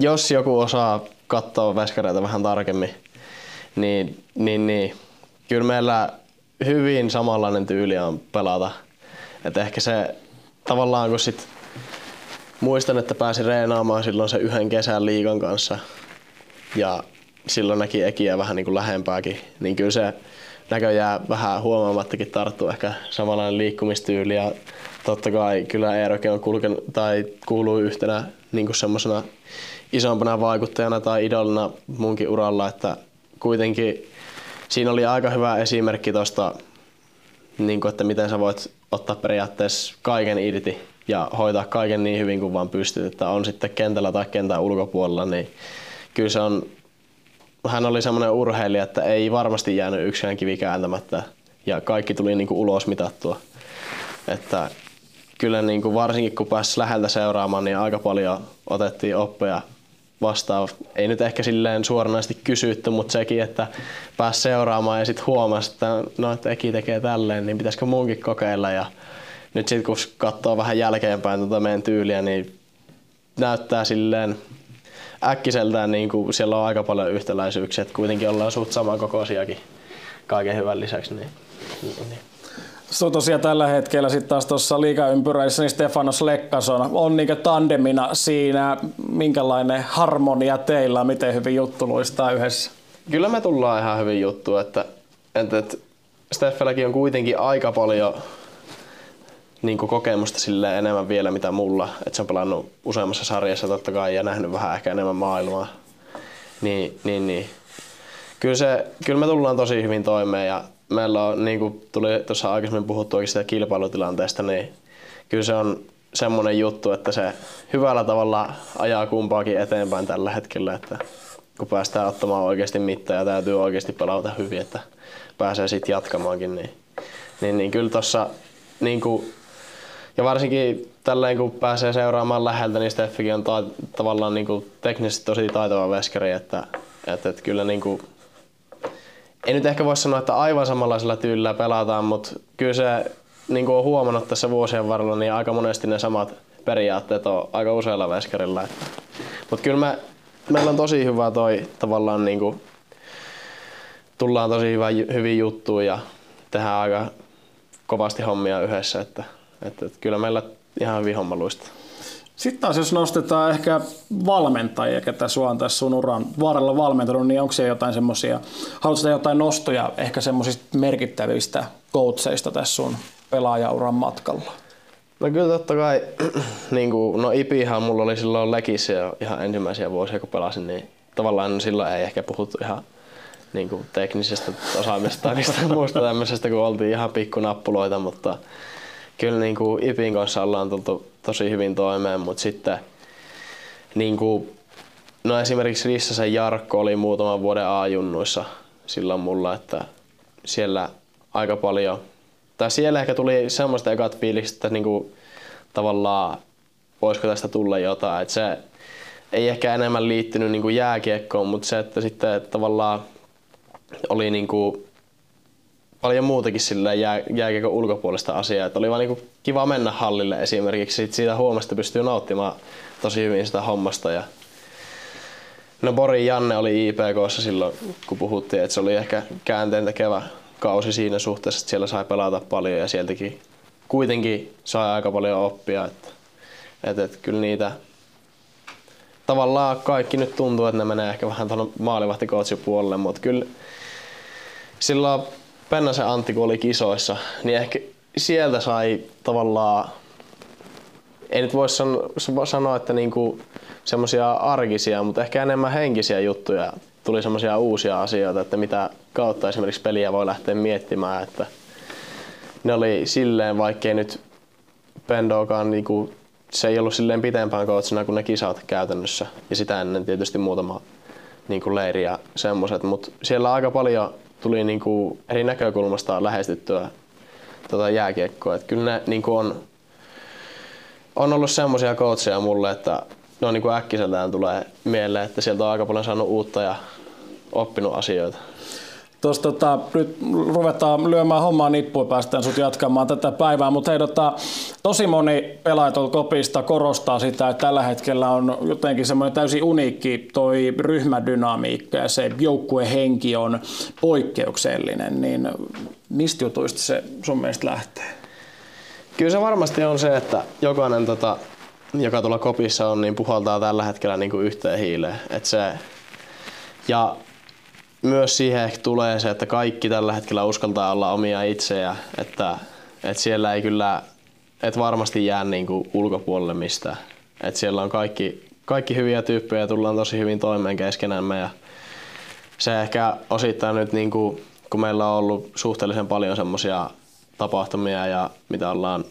jos joku osaa katsoa veskareita vähän tarkemmin, niin, niin, niin kyllä meillä hyvin samanlainen tyyli on pelata. Et ehkä se tavallaan kun sit muistan, että pääsin reenaamaan silloin se yhden kesän liikan kanssa ja silloin näki Ekiä vähän niin kuin lähempääkin, niin kyllä se näköjään vähän huomaamattakin tarttuu ehkä samanlainen liikkumistyyli ja totta kai kyllä Eerokin on kulken, tai kuuluu yhtenä niin semmoisena isompana vaikuttajana tai idolina munkin uralla, että kuitenkin siinä oli aika hyvä esimerkki tuosta, niin että miten sä voit ottaa periaatteessa kaiken irti ja hoitaa kaiken niin hyvin kuin vaan pystyt, että on sitten kentällä tai kentän ulkopuolella, niin kyllä se on, hän oli semmoinen urheilija, että ei varmasti jäänyt yksikään kivi kääntämättä ja kaikki tuli niin kuin ulos mitattua. Että kyllä niin kuin varsinkin kun pääsi läheltä seuraamaan, niin aika paljon otettiin oppeja vastaan. Ei nyt ehkä silleen suoranaisesti kysytty, mutta sekin, että pääsi seuraamaan ja sitten huomasi, että no, että Eki tekee tälleen, niin pitäisikö munkin kokeilla. Ja nyt sitten kun katsoo vähän jälkeenpäin tuota meidän tyyliä, niin näyttää silleen äkkiseltään niin kuin siellä on aika paljon yhtäläisyyksiä, että kuitenkin ollaan suht saman kokoisiakin kaiken hyvän lisäksi. Niin, niin, on tosiaan tällä hetkellä sitten taas tuossa liigaympyräissä, niin Stefanos Lekkason on niin tandemina siinä. Minkälainen harmonia teillä miten hyvin juttu luistaa yhdessä? Kyllä me tullaan ihan hyvin juttu, että, että, että Steffelläkin on kuitenkin aika paljon niin kokemusta sille enemmän vielä mitä mulla. Että se on pelannut useammassa sarjassa totta kai ja nähnyt vähän ehkä enemmän maailmaa. Niin, niin, niin. Kyllä, se, kyllä me tullaan tosi hyvin toimeen ja meillä on, niin kuin tuli tuossa aikaisemmin puhuttu sitä kilpailutilanteesta, niin kyllä se on semmoinen juttu, että se hyvällä tavalla ajaa kumpaakin eteenpäin tällä hetkellä, että kun päästään ottamaan oikeasti mittaa ja täytyy oikeasti pelata hyvin, että pääsee sitten jatkamaankin, niin, niin, niin kyllä tuossa niin kuin, ja varsinkin tälleen kun pääsee seuraamaan läheltä, niin Steffikin on ta- tavallaan niin kuin teknisesti tosi taitava veskari, että, että, että kyllä niin kuin, ei nyt ehkä voi sanoa, että aivan samanlaisella tyylillä pelataan, mutta kyllä se niin kuin on huomannut tässä vuosien varrella, niin aika monesti ne samat periaatteet on aika useilla veskarilla. Mutta kyllä me, meillä on tosi hyvä toi tavallaan niin kuin, tullaan tosi hyvä, hyvin juttuun ja tehdään aika kovasti hommia yhdessä, että, että, että kyllä meillä ihan hyvin homma luistaa. Sitten taas jos nostetaan ehkä valmentajia, ketä sua on tässä sun uran varrella valmentanut, niin onko siellä jotain semmoisia, haluatko jotain nostoja ehkä semmoisista merkittävistä coacheista tässä sun pelaajauran matkalla? No kyllä totta kai, niin kuin, no Ipihan mulla oli silloin Lekissä jo ihan ensimmäisiä vuosia kun pelasin, niin tavallaan silloin ei ehkä puhuttu ihan niin kuin teknisestä osaamista tai niistä muusta tämmöisestä, kun oltiin ihan pikkunappuloita, mutta kyllä niin kuin Ipin kanssa ollaan tultu tosi hyvin toimeen, mutta sitten niin kuin, no esimerkiksi Rissasen Jarkko oli muutaman vuoden A-junnuissa silloin mulla, että siellä aika paljon, tai siellä ehkä tuli semmoista ekat fiilikset, että niin kuin, tavallaan voisiko tästä tulla jotain, että se ei ehkä enemmän liittynyt niin kuin jääkiekkoon, mutta se, että sitten tavallaan oli niin kuin paljon muutakin sillä jää, jääkiekon ulkopuolista asiaa. Että oli vaan niinku kiva mennä hallille esimerkiksi. Siitä, siitä huomasta pystyy nauttimaan tosi hyvin sitä hommasta. Ja no Bori Janne oli IPKssa silloin, kun puhuttiin, että se oli ehkä käänteen tekevä kausi siinä suhteessa, että siellä sai pelata paljon ja sieltäkin kuitenkin sai aika paljon oppia. Että, että, että kyllä niitä tavallaan kaikki nyt tuntuu, että ne menee ehkä vähän tuonne puolelle, mutta kyllä silloin Pennasen Antti, kun oli kisoissa, niin ehkä sieltä sai tavallaan, ei nyt voi sanoa, että niinku semmoisia arkisia, mutta ehkä enemmän henkisiä juttuja. Tuli semmoisia uusia asioita, että mitä kautta esimerkiksi peliä voi lähteä miettimään, että ne oli silleen, vaikkei nyt Pendokaan niinku, se ei ollut silleen pitempään coachina kuin ne kisat käytännössä. Ja sitä ennen tietysti muutama niinku leiri ja semmoset, mutta siellä aika paljon tuli niin kuin eri näkökulmasta lähestyttyä tota jääkiekkoa. Että kyllä ne niin kuin on, on ollut semmoisia coacheja mulle, että ne on niin kuin äkkiseltään tulee mieleen, että sieltä on aika paljon saanut uutta ja oppinut asioita. Tuossa tota, nyt ruvetaan lyömään hommaa nippuun päästään sut jatkamaan tätä päivää, mutta hei, tota, tosi moni pelaaja kopista korostaa sitä, että tällä hetkellä on jotenkin semmoinen täysin uniikki toi ryhmädynamiikka ja se joukkuehenki on poikkeuksellinen, niin mistä jutuista se sun mielestä lähtee? Kyllä se varmasti on se, että jokainen tota, joka tuolla kopissa on, niin puhaltaa tällä hetkellä niin kuin yhteen hiileen. Et se, ja myös siihen ehkä tulee se, että kaikki tällä hetkellä uskaltaa olla omia itseä, että, että siellä ei kyllä, et varmasti jää niin kuin ulkopuolelle mistään. Että siellä on kaikki, kaikki hyviä tyyppejä ja tullaan tosi hyvin toimeen keskenämme ja se ehkä osittain nyt, niin kuin, kun meillä on ollut suhteellisen paljon semmoisia tapahtumia ja mitä ollaan,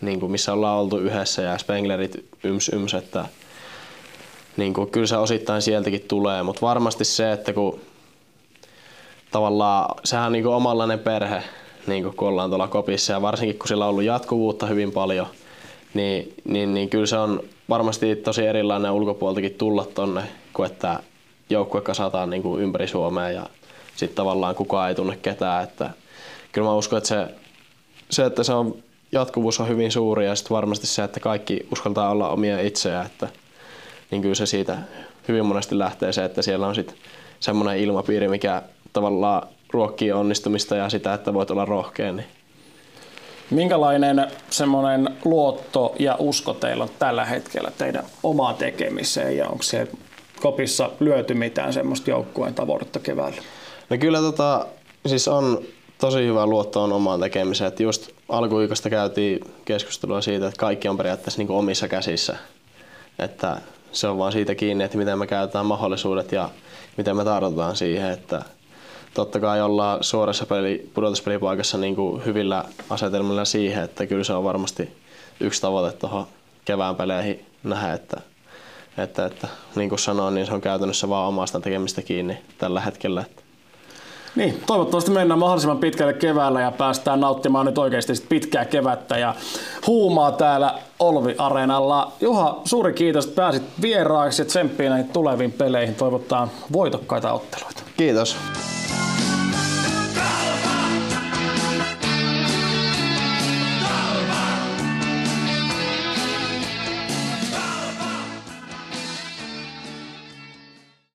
niin kuin missä ollaan oltu yhdessä ja Spenglerit yms yms, että niin kuin, kyllä se osittain sieltäkin tulee, mutta varmasti se, että kun tavallaan sehän on niin omanlainen perhe, niin kun ollaan tuolla kopissa ja varsinkin kun sillä on ollut jatkuvuutta hyvin paljon, niin, niin, niin kyllä se on varmasti tosi erilainen ulkopuoltakin tulla tonne, kuin että joukkue kasataan niin kuin ympäri Suomea ja sitten tavallaan kukaan ei tunne ketään. Että kyllä mä uskon, että se, se, että se on, jatkuvuus on hyvin suuri ja sitten varmasti se, että kaikki uskaltaa olla omia itseään, että niin kyllä se siitä hyvin monesti lähtee se, että siellä on sitten semmoinen ilmapiiri, mikä tavallaan ruokkii onnistumista ja sitä, että voit olla rohkea. Niin. Minkälainen semmoinen luotto ja usko teillä on tällä hetkellä teidän omaan tekemiseen ja onko se kopissa lyöty mitään semmoista joukkueen tavoitetta keväällä? No kyllä tota, siis on tosi hyvä luotto on omaan tekemiseen. Että just alkuikosta käytiin keskustelua siitä, että kaikki on periaatteessa niin omissa käsissä. Että se on vaan siitä kiinni, että miten me käytetään mahdollisuudet ja miten me tartutaan siihen, että totta kai ollaan suorassa peli, pudotuspelipaikassa niin kuin hyvillä asetelmilla siihen, että kyllä se on varmasti yksi tavoite tuohon kevään peleihin nähdä, että, että, että niin kuin sanoin, niin se on käytännössä vaan omasta tekemistä kiinni tällä hetkellä. Että. Niin, toivottavasti mennään mahdollisimman pitkälle keväällä ja päästään nauttimaan nyt oikeasti pitkää kevättä ja huumaa täällä Olvi-areenalla. Juha, suuri kiitos, että pääsit vieraaksi ja tsemppiin näihin tuleviin peleihin. Toivottaa voitokkaita otteluita. Kiitos. Kalpa!